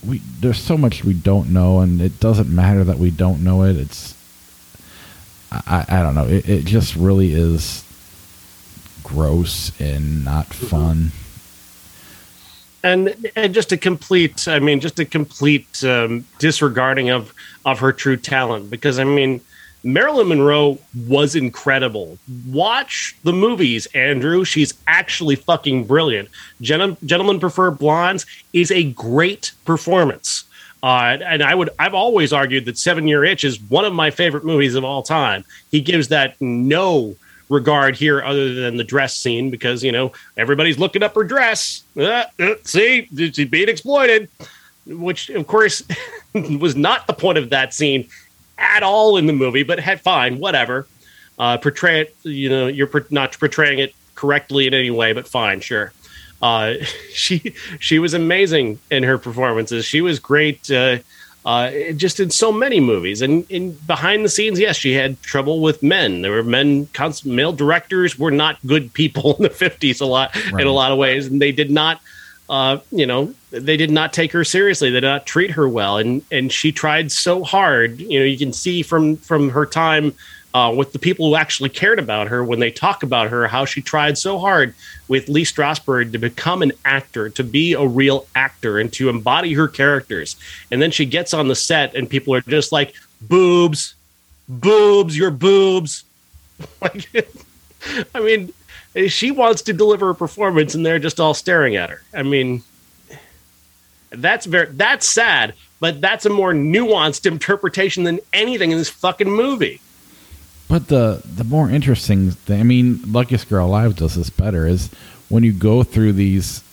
we there's so much we don't know, and it doesn't matter that we don't know it. It's I, I don't know. It, it just really is gross and not mm-hmm. fun. And, and just a complete, I mean, just a complete um, disregarding of of her true talent. Because I mean, Marilyn Monroe was incredible. Watch the movies, Andrew. She's actually fucking brilliant. Gen- Gentlemen Prefer Blondes is a great performance. Uh, and I would, I've always argued that Seven Year Itch is one of my favorite movies of all time. He gives that no regard here other than the dress scene because, you know, everybody's looking up her dress. Uh, uh, see, she's being exploited, which, of course, (laughs) was not the point of that scene at all in the movie, but had fine, whatever. Uh, portray it, you know, you're not portraying it correctly in any way, but fine, sure. Uh, (laughs) she she was amazing in her performances. She was great, uh, uh, just in so many movies. And in behind the scenes, yes, she had trouble with men. There were men, male directors were not good people (laughs) in the fifties a lot right. in a lot of ways, and they did not uh, you know, they did not take her seriously. They did not treat her well, and and she tried so hard. You know, you can see from from her time uh, with the people who actually cared about her when they talk about her how she tried so hard with Lee Strasberg to become an actor, to be a real actor, and to embody her characters. And then she gets on the set, and people are just like, "Boobs, boobs, your boobs." (laughs) like, (laughs) I mean she wants to deliver a performance and they're just all staring at her. I mean, that's very that's sad, but that's a more nuanced interpretation than anything in this fucking movie. But the the more interesting thing, I mean, Luckiest Girl Alive does this better is when you go through these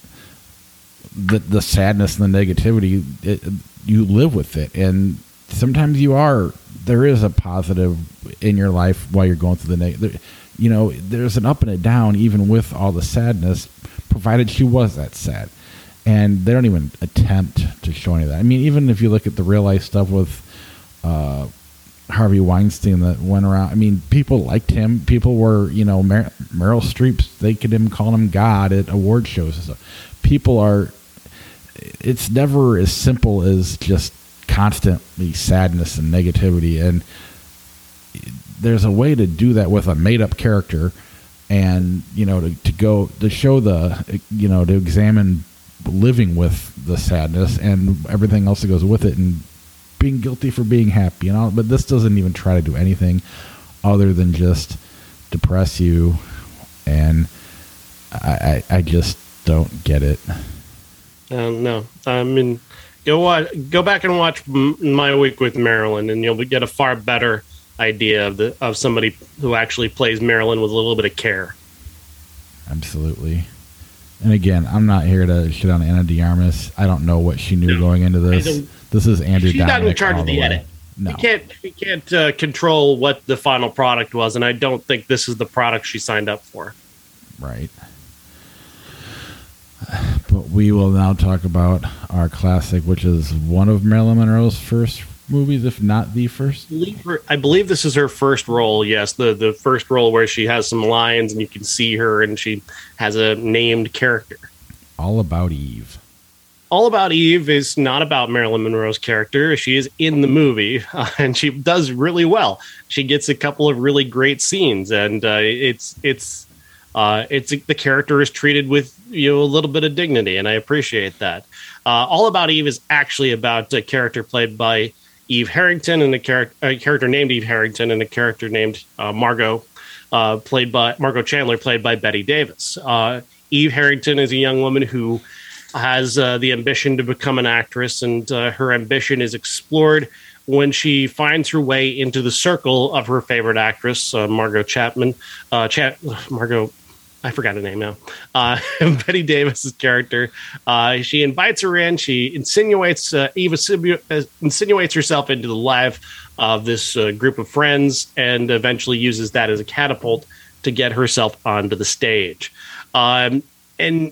the the sadness and the negativity, it, you live with it, and sometimes you are there is a positive in your life while you're going through the negative you know, there's an up and a down even with all the sadness, provided she was that sad. And they don't even attempt to show any of that. I mean, even if you look at the real life stuff with uh, Harvey Weinstein that went around, I mean, people liked him. People were, you know, Mer- Meryl Streep, they could him call him God at award shows and stuff. People are, it's never as simple as just constantly sadness and negativity. And there's a way to do that with a made up character and you know to, to go to show the you know to examine living with the sadness and everything else that goes with it and being guilty for being happy you know but this doesn't even try to do anything other than just depress you and i i, I just don't get it. Um, no. I mean go watch, go back and watch my week with marilyn and you'll get a far better idea of the of somebody who actually plays Marilyn with a little bit of care. Absolutely. And again, I'm not here to shit on Ana de Armas. I don't know what she knew no, going into this. This is Andrew. She's Dominik not in charge of the, the edit. No, we can't we can't uh, control what the final product was, and I don't think this is the product she signed up for. Right. But we will now talk about our classic, which is one of Marilyn Monroe's first movies, if not the first. I believe this is her first role. Yes, the the first role where she has some lines and you can see her, and she has a named character. All about Eve. All About Eve is not about Marilyn Monroe's character. She is in the movie, uh, (laughs) and she does really well. She gets a couple of really great scenes, and uh, it's it's uh, it's the character is treated with you know a little bit of dignity, and I appreciate that. Uh, All About Eve is actually about a character played by Eve Harrington and a, char- a character named Eve Harrington and a character named uh, Margot, uh, played by Margot Chandler, played by Bette Davis. Uh, Eve Harrington is a young woman who has uh, the ambition to become an actress, and uh, her ambition is explored when she finds her way into the circle of her favorite actress, uh, Margot Chapman. Margot I forgot her name now. Uh, (laughs) Bette Davis's character. Uh, she invites her in. She insinuates uh, Eva uh, insinuates herself into the life of this uh, group of friends, and eventually uses that as a catapult to get herself onto the stage. Um, and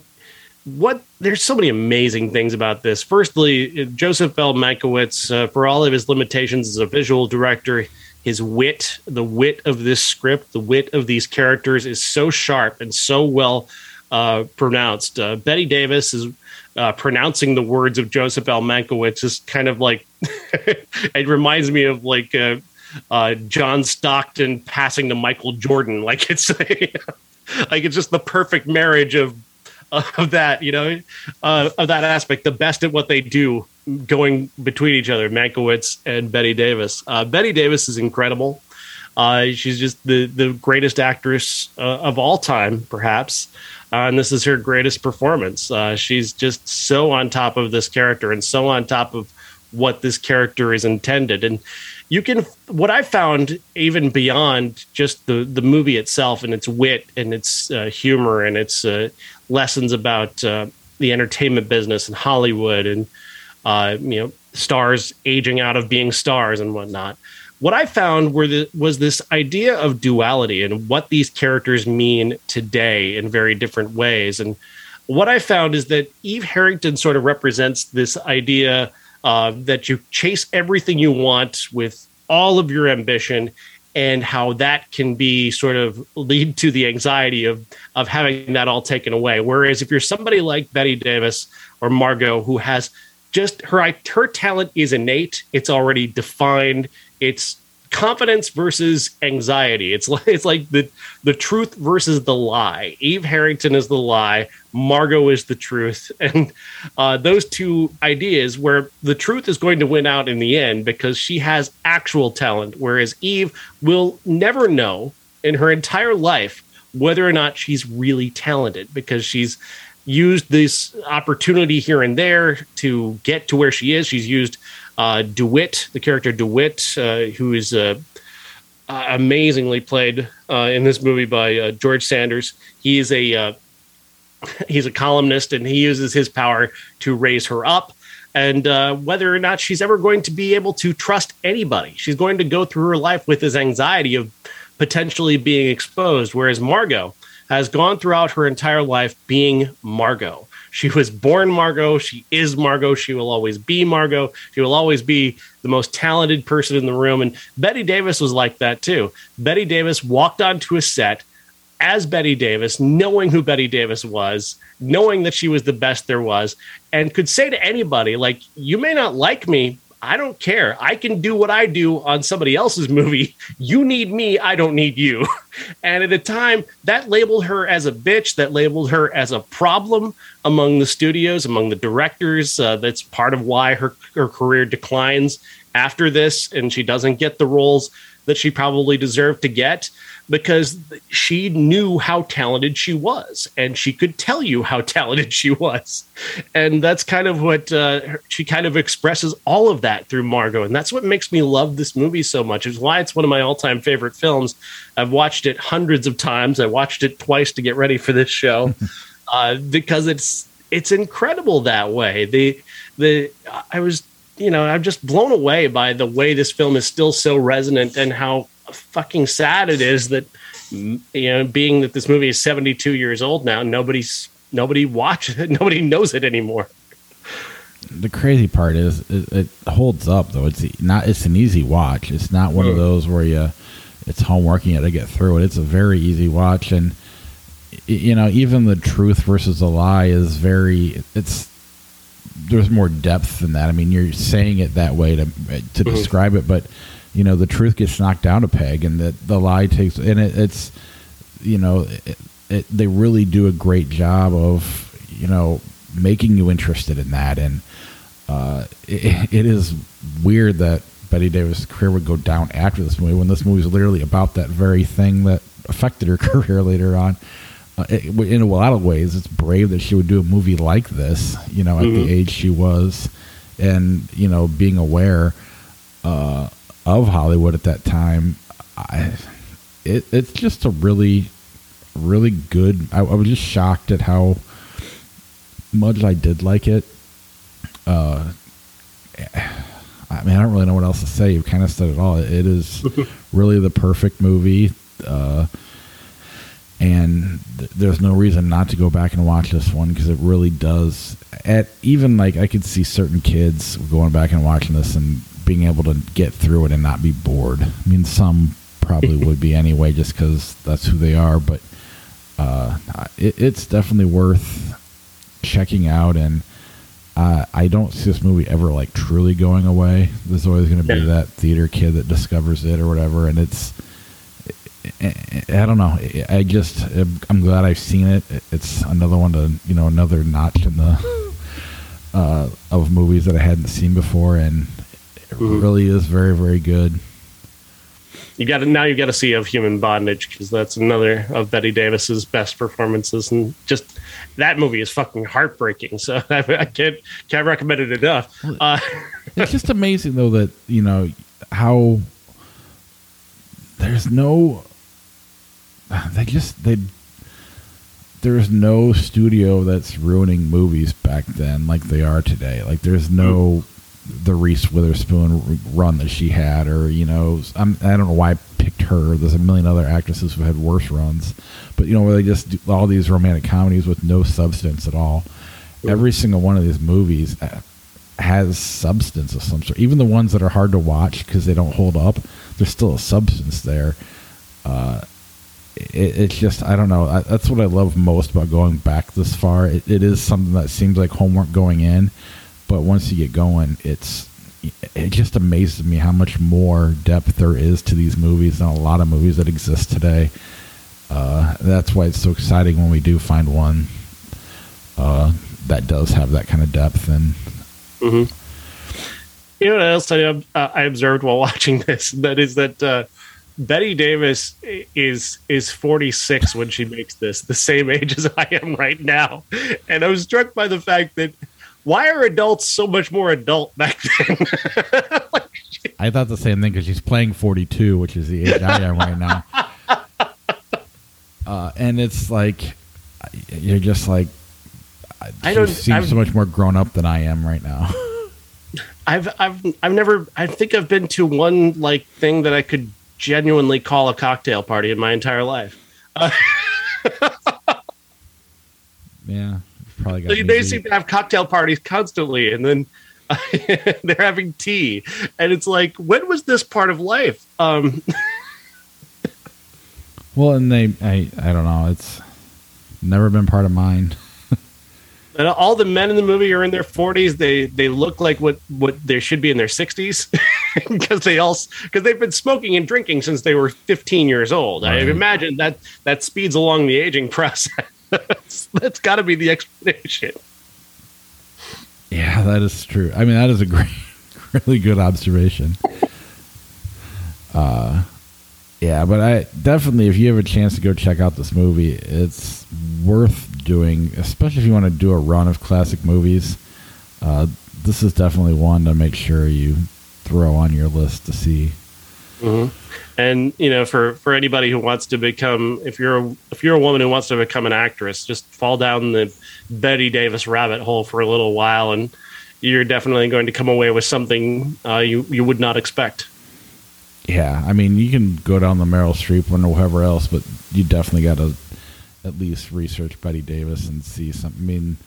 what there's so many amazing things about this. Firstly, Joseph L. Mankiewicz, uh, for all of his limitations as a visual director, his wit, the wit of this script, the wit of these characters is so sharp and so well uh, pronounced. Uh, Bette Davis is uh, pronouncing the words of Joseph L. Mankiewicz is kind of like (laughs) it reminds me of like uh, uh, John Stockton passing to Michael Jordan. (laughs) Like it's like it's just the perfect marriage of of that, you know, uh, of that aspect. The best at what they do going between each other, Mankiewicz and Bette Davis. Uh, Bette Davis is incredible. Uh, she's just the the greatest actress uh, of all time, perhaps. Uh, and this is her greatest performance. Uh, she's just so on top of this character and so on top of what this character is intended. And you can, what I found, even beyond just the the movie itself and its wit and its uh, humor and its lessons about the entertainment business and Hollywood and uh, you know, stars aging out of being stars and whatnot. What I found were the, was this idea of duality and what these characters mean today in very different ways. And what I found is that Eve Harrington sort of represents this idea uh, that you chase everything you want with all of your ambition and how that can be sort of lead to the anxiety of of having that all taken away. Whereas if you're somebody like Bette Davis or Margot who has just her her talent is innate, it's already defined, it's confidence versus anxiety. It's like (laughs) it's like the the truth versus the lie. Eve Harrington is the lie. Margot is the truth, (laughs) and uh, those two ideas where the truth is going to win out in the end because she has actual talent, whereas Eve will never know in her entire life whether or not she's really talented because she's used this opportunity here and there to get to where she is. She's used uh, DeWitt, the character DeWitt, uh, who is uh, uh amazingly played uh, in this movie by uh, George Sanders. He is a (laughs) he's a columnist, and he uses his power to raise her up. And whether or not she's ever going to be able to trust anybody, she's going to go through her life with this anxiety of potentially being exposed. Whereas Margot has gone throughout her entire life being Margot she was born Margot. She is Margot. She will always be Margot. She will always be the most talented person in the room. And Bette Davis was like that too. Bette Davis walked onto a set as Bette Davis, knowing who Bette Davis was, knowing that she was the best there was, and could say to anybody, like, you may not like me, I don't care. I can do what I do on somebody else's movie. (laughs) You need me. I don't need you. (laughs) And at the time, that labeled her as a bitch, that labeled her as a problem among the studios, among the directors. Uh, that's part of why her, her career declines after this and she doesn't get the roles that she probably deserved to get because she knew how talented she was and she could tell you how (laughs) talented she was. And that's kind of what uh, she kind of expresses all of that through margot. And that's what makes me love this movie so much. Is why it's one of my all-time favorite films. I've watched it hundreds of times. I watched it twice to get ready for this show (laughs) uh, because it's it's incredible that way. The the i was you know i'm just blown away by the way this film is still so resonant and how fucking sad it is that you know, being that this movie is 72 years old now, nobody's nobody watches it, (laughs) nobody knows it anymore. The crazy part is it, it holds up though. It's not. It's an easy watch. It's not one of those where you it's homework and you to get through it. It's a very easy watch, and you know even the truth versus the lie is very. It's there's more depth than that. I mean, you're saying it that way to to mm-hmm. describe it, but you know the truth gets knocked down a peg and that the lie takes and it, it's you know it, it, they really do a great job of you know making you interested in that and uh, it, it is weird that Bette Davis' career would go down after this movie when this movie is literally about that very thing that affected her (laughs) career later on. Uh, in a lot of ways, it's brave that she would do a movie like this, you know, at mm-hmm. the age she was, and you know, being aware uh, of Hollywood at that time, I, it, it's just a really, really good. I, I, was just shocked at how much I did like it. Uh, I mean, I don't really know what else to say. You kind of said it all. It is (laughs) really the perfect movie. Uh, and th- there's no reason not to go back and watch this one because it really does. At even like I could see certain kids going back and watching this and being able to get through it and not be bored. I mean, some probably (laughs) would be anyway, just because that's who they are. But uh, it, it's definitely worth checking out. And uh, I don't see this movie ever like truly going away. There's always going to be that theater kid that discovers it or whatever, and it's. I don't know. I just I'm glad I've seen it. It's another one to you know another notch in the uh, of movies that I hadn't seen before, and it mm-hmm. really is very, very good. You got to now. You got to see of Human Bondage because that's another of Bette Davis's best performances, and just that movie is fucking heartbreaking. So (laughs) I, I can't can't recommend it enough. Uh, (laughs) it's just amazing though that you know how there's no (sighs) they just they there's no studio that's ruining movies back then like they are today. Like there's no the Reese Witherspoon run that she had, or you know, I'm, I do not know why I picked her. There's a million other actresses who had worse runs, but you know, where they just do all these romantic comedies with no substance at all. Every single one of these movies uh, has substance of some sort. Even the ones that are hard to watch because they don't hold up, there's still a substance there. Uh, it, it's just I don't know. I, that's what I love most about going back this far. It, it is something that seems like homework going in, but once you get going, it's it just amazes me how much more depth there is to these movies than a lot of movies that exist today. Uh, that's why it's so exciting when we do find one uh, that does have that kind of depth. And mm-hmm. you know what else I, uh, I observed while (laughs) watching this? That is that Bette Davis is is 46 when she makes this, the same age as I am right now, and I was struck by the fact that why are adults so much more adult back then? (laughs) like, I thought the same thing because she's playing 42, which is the age I am right now. (laughs) Uh, and it's like you're just like I don't seem so much more grown up than I am right now. (laughs) I've I've I've never I think I've been to one like thing that I could genuinely call a cocktail party in my entire life. Uh, (laughs) yeah, probably. Got they, they seem to have cocktail parties constantly, and then uh, (laughs) they're having tea, and it's like, when was this part of life? Um, (laughs) well, and they, I, I don't know. It's never been part of mine. and all the men in the movie are in their 40s. They they look like what what they should be in their 60s (laughs) because they all because they've been smoking and drinking since they were 15 years old. Right. I imagine that that speeds along the aging (laughs) process. that's, got to be the explanation. Yeah, that is true. I mean, that is a (laughs) great, really good observation. Uh, yeah, but I definitely, if you have a chance to go check out this movie, it's worth doing, especially if you want to do a run of classic movies. Uh, this is definitely one to make sure you throw on your list to see. Mm-hmm. And you know, for for anybody who wants to become, if you're a, if you're a woman who wants to become an actress, just fall down the Bette Davis rabbit hole for a little while, and you're definitely going to come away with something uh, you you would not expect. Yeah, I mean, you can go down the Meryl Streep one or whoever else, but you definitely got to at least research Bette Davis and see something. I mean,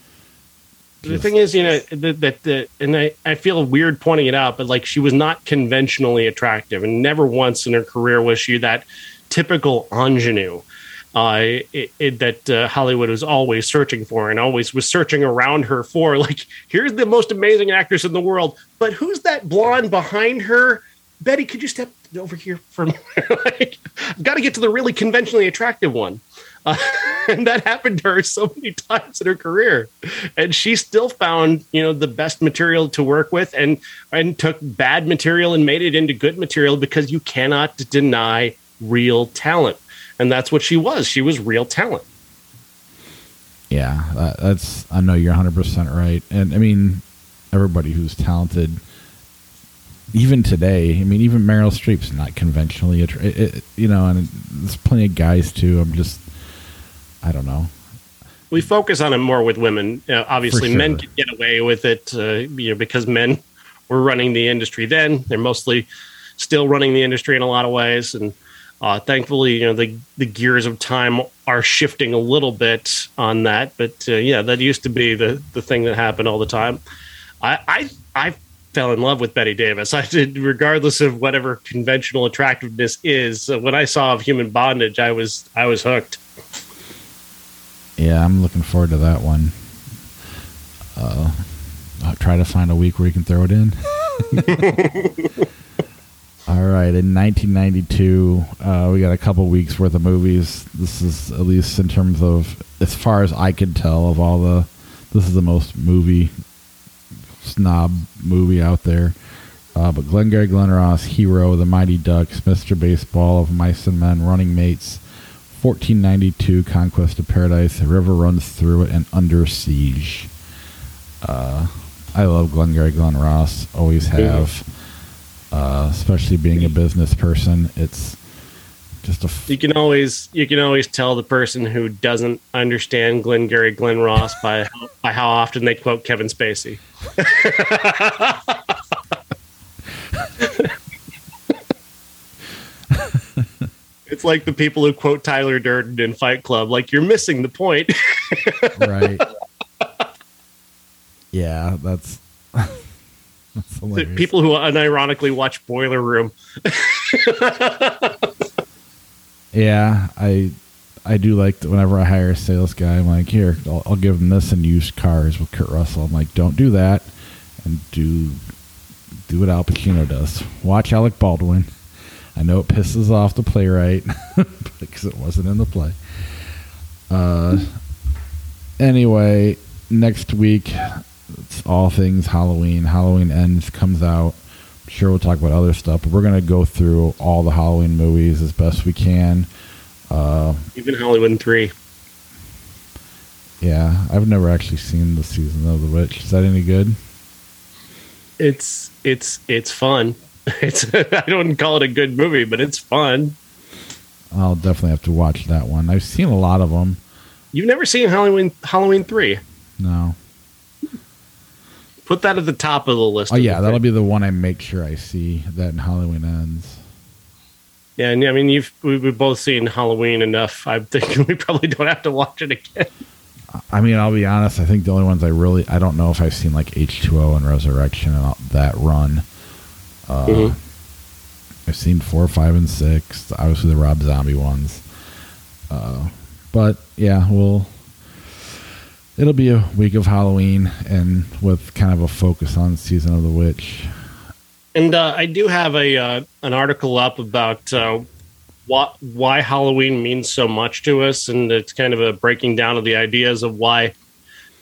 the thing is, you know, that that and I, I feel weird pointing it out, but like she was not conventionally attractive, and never once in her career was she that typical ingenue uh, it, it, that uh, Hollywood was always searching for, and always was searching around her for. (laughs) Like, here's the most amazing actress in the world, but who's that blonde behind her? Bette, could you step over here for (laughs) me? like, I've got to get to the really conventionally attractive one. Uh, (laughs) and that happened to her so many times in her career. And she still found you know the best material to work with and and took bad material and made it into good material because you cannot deny real talent. And that's what she was. She was real talent. Yeah that's i know you're 100% right. And i mean everybody who's talented even today, I mean, even Meryl Streep's not conventionally, it, it, you know, and there's plenty of guys too. I'm just, I don't know. We focus on it more with women. Uh, obviously, sure. men can get away with it, uh, you know, because men were running the industry then. They're mostly still running the industry in a lot of ways, and uh, thankfully, you know, the the gears of time are shifting a little bit on that. But uh, yeah, that used to be the the thing that happened all the time. I I, I fell in love with Bette Davis. (laughs) I did, regardless of whatever conventional attractiveness is. when I saw of Human Bondage, I was I was hooked. Yeah, I'm looking forward to that one. Uh, I'll try to find a week where you can throw it in. (laughs) All right, in 1992, uh, we got a couple weeks worth of movies. This is at least in terms of, as far as I could tell, of all the, this is the most movie snob movie out there. Uh, but Glengarry Glen Ross, Hero, The Mighty Ducks, Mr. Baseball, Of Mice and Men, Running Mates, 1492 Conquest of Paradise, The River Runs Through It, and Under Siege. Uh, I love Glengarry Glen Ross, always have. Uh, especially being a business person, it's just a. F- you can always you can always tell the person who doesn't understand Glengarry Glen Ross by (laughs) by how often they quote Kevin Spacey. (laughs) it's like the people who quote Tyler Durden in Fight Club. Like you're missing the point. (laughs) right. Yeah, that's (laughs) People who unironically watch Boiler Room. (laughs) yeah, I I do like that whenever I hire a sales guy, I'm like, here, I'll, I'll give them this and used cars with Kurt Russell. I'm like, don't do that, and do do what Al Pacino does. Watch Alec Baldwin. I know it pisses off the playwright (laughs) because it wasn't in the play. Uh, anyway, next week it's all things Halloween. Halloween ends comes out. I'm sure we'll talk about other stuff, but we're gonna go through all the Halloween movies as best we can. Uh, Even Halloween three. Yeah, I've never actually seen the season of The Witch. Is that any good? It's it's it's fun. (laughs) It's I don't call it a good movie, but it's fun. I'll definitely have to watch that one. I've seen a lot of them. You've never seen Halloween Halloween three? No. Put that at the top of the list. Oh yeah, that'll be the one I make sure I see that in Halloween ends. Yeah, and I mean you've we've both seen Halloween enough. I think (laughs) we probably don't have to watch it again. I mean, I'll be honest. I think the only ones I really I don't know if I've seen like H two O and Resurrection and that run. Uh, mm-hmm. I've seen four, five, and six. Obviously, the Rob Zombie ones. Uh, but yeah, we'll. It'll be a week of Halloween and with kind of a focus on season of the witch. And uh, I do have a uh, an article up about uh, what why Halloween means so much to us, and it's kind of a breaking down of the ideas of why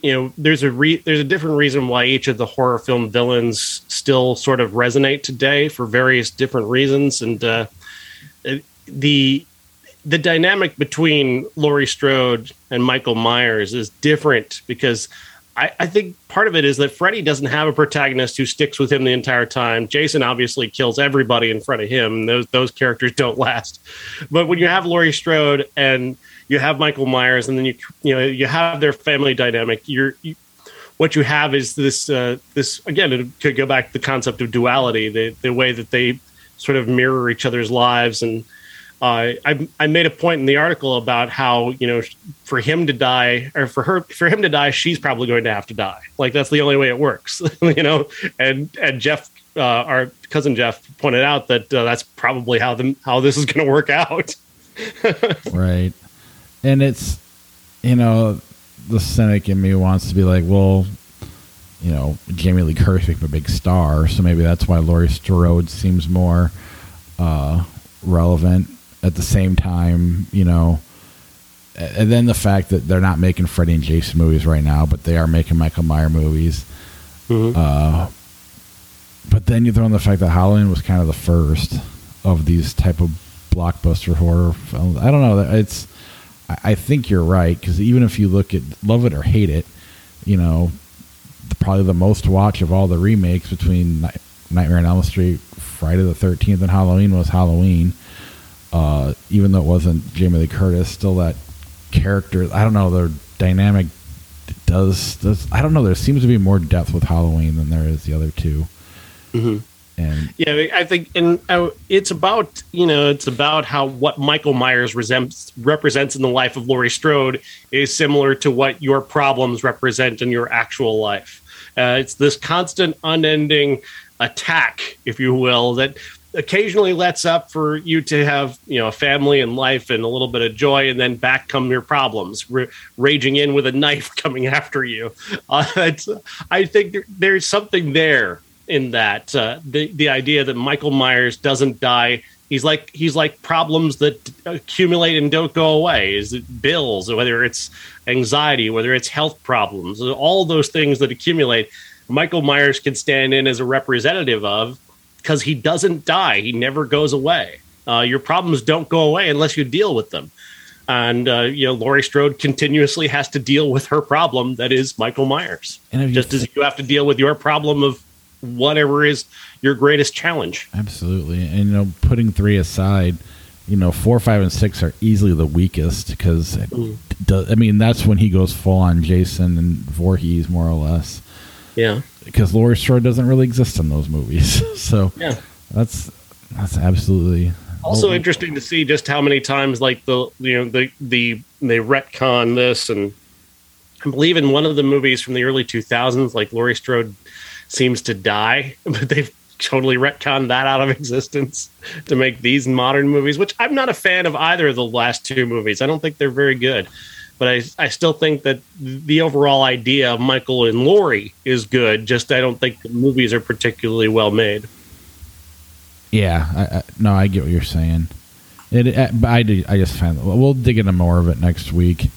you know there's a re- there's a different reason why each of the horror film villains still sort of resonate today for various different reasons and uh, the the dynamic between Laurie Strode and Michael Myers is different because I, I, think part of it is that Freddy doesn't have a protagonist who sticks with him the entire time. Jason obviously kills everybody in front of him. Those those characters don't (laughs) last. But when you have Laurie Strode and you have Michael Myers, and then you you know you have their family dynamic. You're you, what you have is this uh, this again it could go back to the concept of duality, the the way that they sort of mirror each other's lives and. Uh, I, I made a point in the article about how you know for him to die or for her for him to die she's probably going to have to die like that's the only way it works (laughs) you know and and Jeff uh, our cousin Jeff pointed out that uh, that's probably how the how this is going to work out (laughs) right and it's you know the cynic in me wants to be like, well, you know, Jamie Lee Curtis became a big star, so maybe that's why Laurie Strode seems more uh, relevant. At the same time, you know, and then the fact that they're not making Freddy and Jason movies right now, but they are making Michael Myers movies. Mm-hmm. Uh, but then you throw in the fact that Halloween was kind of the first of these type of blockbuster horror films. I don't know. It's I, think you're right because even if you look at love it or hate it, you know, the, probably the most watch of all the remakes between Nightmare on Elm Street, Friday the Thirteenth, and Halloween was Halloween. Uh, even though it wasn't Jamie Lee Curtis, still that character. I don't know. Their dynamic does does. I don't know. There seems to be more depth with Halloween than there is the other 2 mm-hmm. And yeah, I think, and uh, it's about you know, it's about how what Michael Myers represents in the life of Laurie Strode is similar to what your problems represent in your actual life. Uh, it's this constant, unending attack, if you will, that occasionally lets up for you to have you know a family and life and a little bit of joy and then back come your problems r- raging in with a knife (laughs) coming after you uh, i think there, there's something there in that uh, the the idea that Michael Myers doesn't die. He's like he's like problems that accumulate and don't go away. Is it bills, whether it's anxiety, whether it's health problems, all those things that accumulate. Michael Myers can stand in as a representative of because he doesn't die. He never goes away. Uh, your problems don't go away unless you deal with them. And uh, you know, Laurie Strode continuously has to deal with her problem that is Michael Myers, And just th- as you have to deal with your problem of whatever is your greatest challenge. Absolutely. And, you know, putting three aside, you know, four, five, and six are easily the weakest because, mm. I mean, that's when he goes full on Jason and Voorhees, more or less. Yeah. Because Laurie Strode doesn't really exist in those movies. (laughs) so, yeah. That's that's absolutely also interesting to see just how many times like the you know the the they retcon this and I believe in one of the movies from the early 2000s like Laurie Strode seems to die, (laughs) but they've totally retconned that out of (laughs) existence to make these modern movies, which I'm not a fan of either of the last two movies. I don't think they're very good. But I, I still think that the overall idea of Michael and Laurie is good. Just I don't think the movies are particularly well made. Yeah, I, I, no, I get what you're saying. It, uh, I did, I just found we'll dig into more of it next week,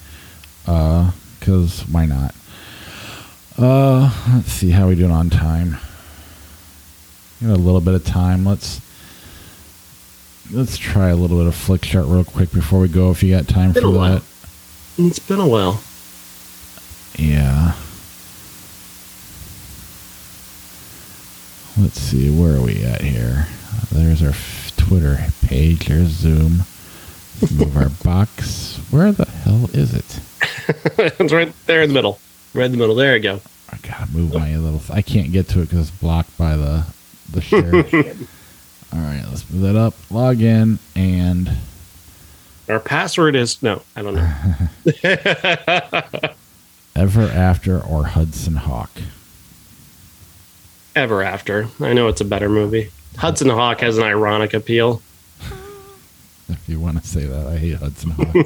because uh, why not? Uh, let's see how we doing on time. Got a little bit of time. Let's let's try a little bit of Flickchart real quick before we go. If you got time for that. It's been a while. Yeah. Let's see, where are we at here? There's our Twitter page. There's Zoom. Let's move our (laughs) box. Where the hell is it? (laughs) it's right there in the middle. Right in the middle. There you go. I gotta move my little. I can't get to it because it's blocked by the the share. (laughs) All right, let's move that up. Log in and. Our password is no. I don't know. (laughs) Ever After or Hudson Hawk. Ever After. I know it's a better movie. Hudson Hawk has an ironic appeal. (laughs) If you want to say that, I hate Hudson Hawk.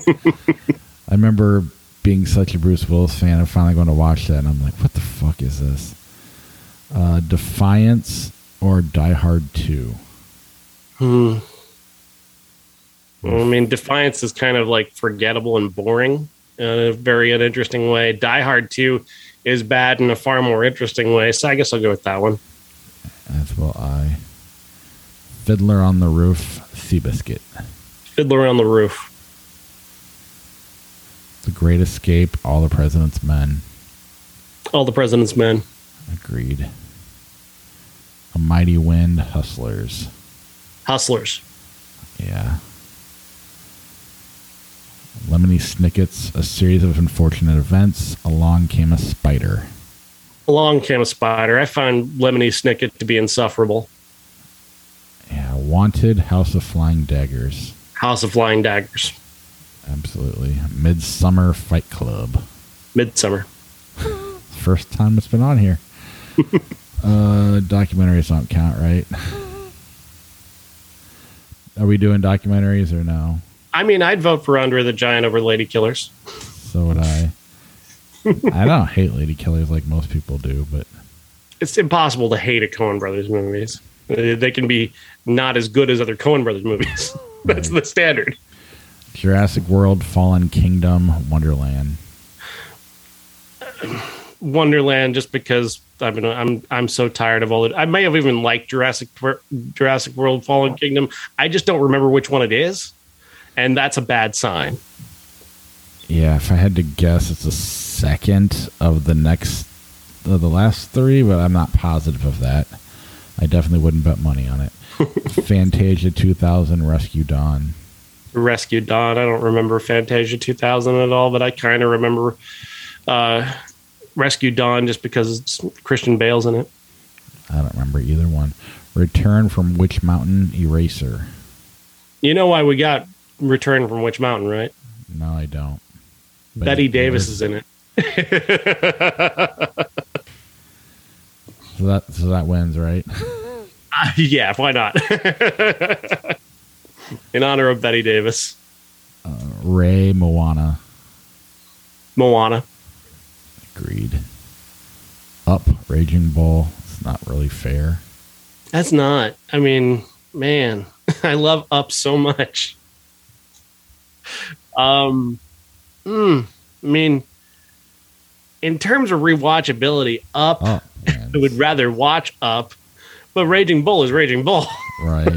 I remember being such a Bruce Willis fan I'm finally going to watch that, and I'm like, what the fuck is this? Uh, Defiance or Die Hard 2? Hmm. Well, I mean, Defiance is kind of like forgettable and boring in a very uninteresting way. Die Hard 2 is bad in a far more interesting way, so I guess I'll go with that one. As will I. Fiddler on the Roof, Seabiscuit. Fiddler on the Roof. The Great Escape, All the President's Men. All the President's Men. Agreed. A Mighty Wind, Hustlers. Hustlers. Yeah. Lemony Snicket's A Series of Unfortunate Events. Along Came a Spider. Along Came a Spider. I find Lemony Snicket to be insufferable. Yeah. Wanted, House of Flying Daggers. House of Flying Daggers. Absolutely. Midsommar Fight Club. Midsommar. First time it's been on here. (laughs) uh, documentaries don't count, right? Are we doing documentaries or no? I mean, I'd vote for Andre the Giant over Lady Killers. So would I. I don't (laughs) hate Lady Killers like most people do, but it's impossible to hate a Coen Brothers movies. They can be not as good as other Coen Brothers movies. (laughs) That's right. the standard. Jurassic World, Fallen Kingdom, Wonderland. Wonderland, just because I mean, I'm I'm so tired of all it. I may have even liked Jurassic Jurassic World, Fallen Kingdom. I just don't remember which one it is, and that's a bad sign. Yeah, if I had to guess, it's the second of the next, of the last three, but I'm not positive of that. I definitely wouldn't bet money on it. (laughs) Fantasia 2000, Rescue Dawn. Rescue Dawn. I don't remember Fantasia 2000 at all, but I kind of remember uh, Rescue Dawn just because it's Christian Bale's in it. I don't remember either one. Return from Witch Mountain Eraser. You know why we got Return from Witch Mountain, right? No, I don't. But Bette Davis is in it. so that so that wins, right? (laughs) Uh, yeah, why not? (laughs) in honor of Bette Davis. Uh, Ray Moana. Moana. Agreed. Up Raging Bull. It's not really fair. That's not. I mean, man, (laughs) I love Up so much. Um, mm, I mean, in terms of rewatchability, Up, oh, (laughs) I would rather watch Up, but Raging Bull is Raging Bull. (laughs) Right.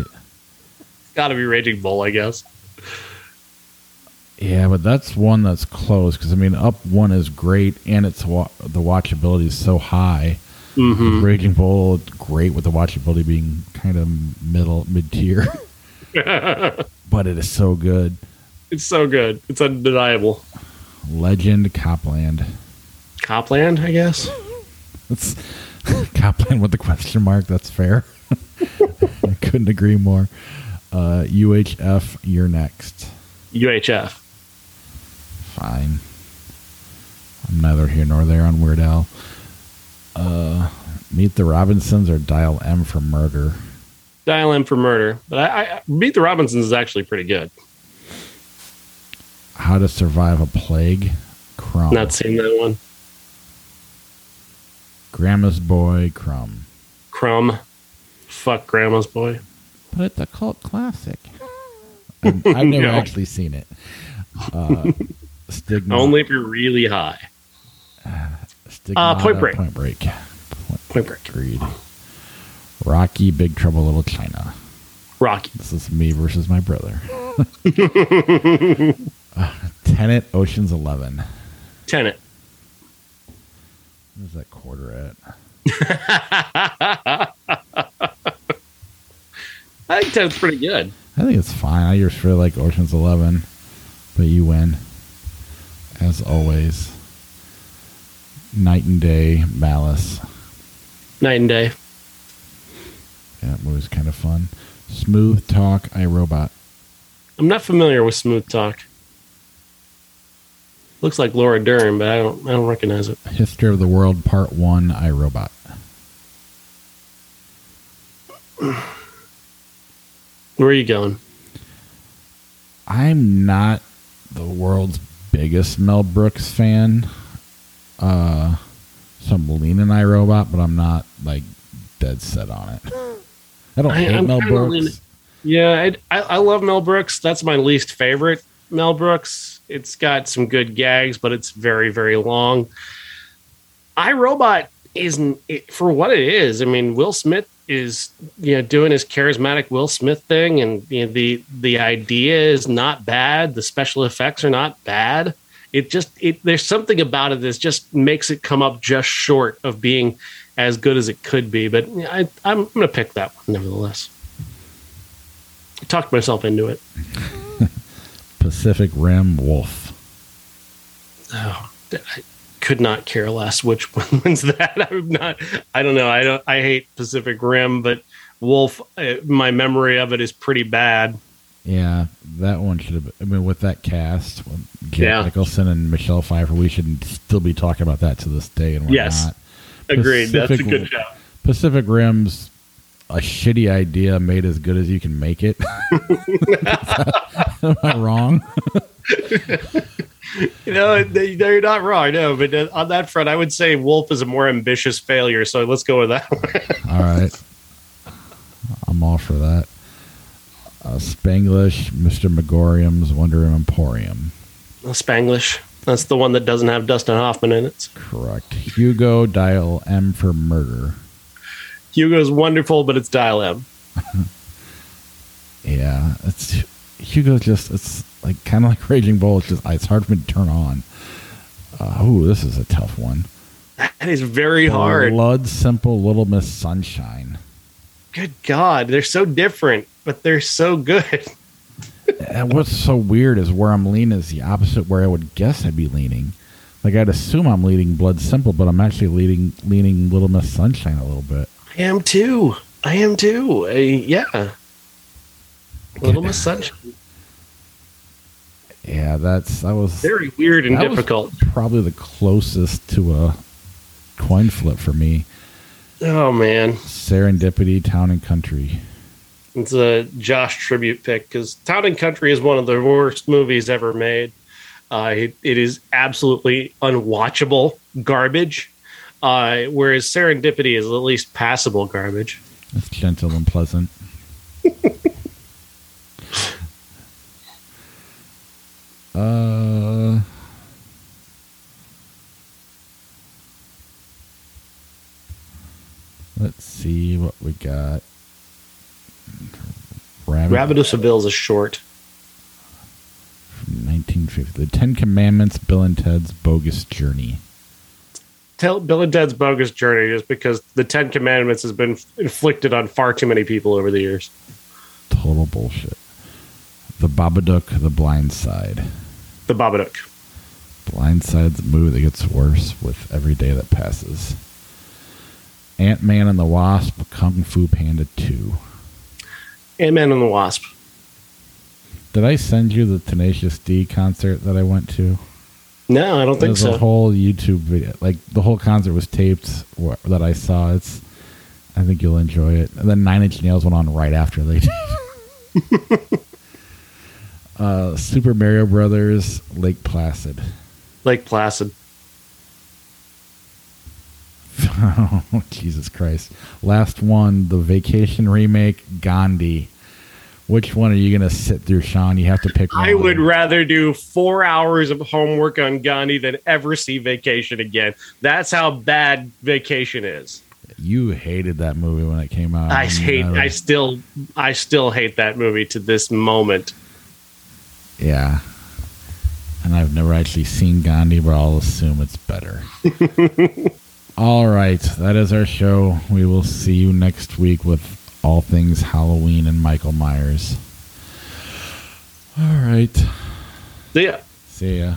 Got to be Raging Bull, I guess. Yeah, but that's one that's close because I mean, Up One is great, and it's wa- the watchability is so high. Mm-hmm. Raging Bull, great with the watchability being kind of middle mid tier, (laughs) but it is so good. It's so good. It's undeniable. Legend Copland. Copland, I guess. That's (laughs) Copland with the question mark. That's fair. (laughs) I couldn't agree more. Uh, UHF, you're next. UHF. Fine. I'm neither here nor there on Weird Al. Uh, Meet the Robinsons or Dial M for Murder. Dial M for Murder, but I, I Meet the Robinsons is actually pretty good. How to Survive a Plague. Crumb. Not seen that one. Grandma's Boy. Crumb. Crumb. Fuck Grandma's Boy. But it's a cult classic. (laughs) I've, I've never No. actually seen it. Uh, (laughs) stigma. Only if you're really high. (sighs) Stigmata, Uh, Point Break. Point Break. Point, Point Break. Agreed. Rocky. Big Trouble Little China. Rocky. This is me versus my brother. uh, (laughs) Tenet. Ocean's Eleven. Tenet. Where's that quarter at? I think Tenet's pretty good. I think it's fine. I just really like Ocean's Eleven, but you win, as always. Night and Day, Malice. Night and day. Yeah, that movie's kind of fun. Smooth Talk, iRobot. I'm not familiar with Smooth Talk. Looks like Laura Dern, but I don't I don't recognize it. History of the World, Part One, iRobot. (sighs) Where are you going? I'm not the world's biggest Mel Brooks fan. Uh, so I'm leaning iRobot, but I'm not like dead set on it. I don't I- hate I'm Mel Brooks. leaning- Yeah, I, I I love Mel Brooks. That's my least favorite Mel Brooks. It's got some good gags, but it's very very long. iRobot isn't it, for what it is. I mean, Will Smith is you know doing his charismatic Will Smith thing, and you know, the the idea is not bad. The special effects are not bad. It just it there's something about it that just makes it come up just short of being as good as it could be. But I, I'm going to pick that one nevertheless. I talked myself into it. (laughs) Pacific Rim, Wolf. Oh, I could not care less which (laughs) one wins that. I'm not. I don't know. I don't. I hate Pacific Rim, but Wolf. Uh, my memory of it is pretty bad. Yeah, that one should have. I mean, with that cast, with Jack Yeah. Nicholson and Michelle Pfeiffer, we should still be talking about that to this day, and we're Yes. not. Agreed. That's a good show. Pacific Rim's a shitty idea made as good as you can make it. (laughs) Am I wrong? (laughs) You know, they, they're not wrong. No, but on that front, I would say Wolf is a more ambitious failure. So let's go with that. one. (laughs) All right, I'm all for that. Uh, Spanglish, Mr. Magorium's Wonder Emporium. Spanglish. That's the one that doesn't have Dustin Hoffman in it. Correct. Hugo, Dial M for Murder. Hugo's wonderful, but it's Dial M. (laughs) Yeah, it's Hugo's just it's like kind of like Raging Bull. It's just it's hard for me to turn on. Uh, oh, this is a tough one. That is very hard. Blood Simple, Little Miss Sunshine. Good God, they're so different, but they're so good. (laughs) And what's so weird is where I'm leaning is the opposite where I would guess I'd be leaning. Like I'd assume I'm leaning Blood Simple, but I'm actually leaning leaning Little Miss Sunshine a little bit. I am too. I am too. Uh, yeah. Little Miss Sunshine. Yeah, that's that was Very weird and difficult. probably the closest to a coin flip for me. Oh man, Serendipity, Town and Country. it's a Josh tribute pick because Town and Country is one of the worst movies ever made. Uh, it, it is absolutely unwatchable garbage. Uh, whereas Serendipity is at least passable garbage. It's gentle and pleasant. Uh, let's see what we got. Rabbit, Rabbit of Seville is a short. from 1950. The Ten Commandments, Bill and Ted's Bogus Journey. Tell Bill and Ted's Bogus Journey is because the Ten Commandments has been inflicted on far too many people over the years. Total bullshit. The Babadook, The Blind Side. The Babadook. Blindside's a movie that gets worse with every day that passes. Ant Man and the Wasp, Kung Fu Panda 2. Ant Man and the Wasp. Did I send you the Tenacious D concert that I went to? No, I don't think There's so. The whole YouTube video. Like the whole concert was taped that I saw. It's. I think you'll enjoy it. And then Nine Inch Nails went on right after they did. (laughs) uh, Super Mario Brothers, Lake Placid. Lake Placid. (laughs) oh, Jesus Christ. Last one, the Vacation remake, Gandhi. Which one are you going to sit through, Sean? You have to pick one. I would rather do four hours of homework on Gandhi than ever see Vacation again. That's how bad Vacation is. You hated that movie when it came out. I mean, hate. I I still. I still hate that movie to this moment. Yeah. And I've never actually seen Gandhi, but I'll assume it's better. (laughs) all right. That is our show. We will see you next week with all things Halloween and Michael Myers. All right. See ya. See ya.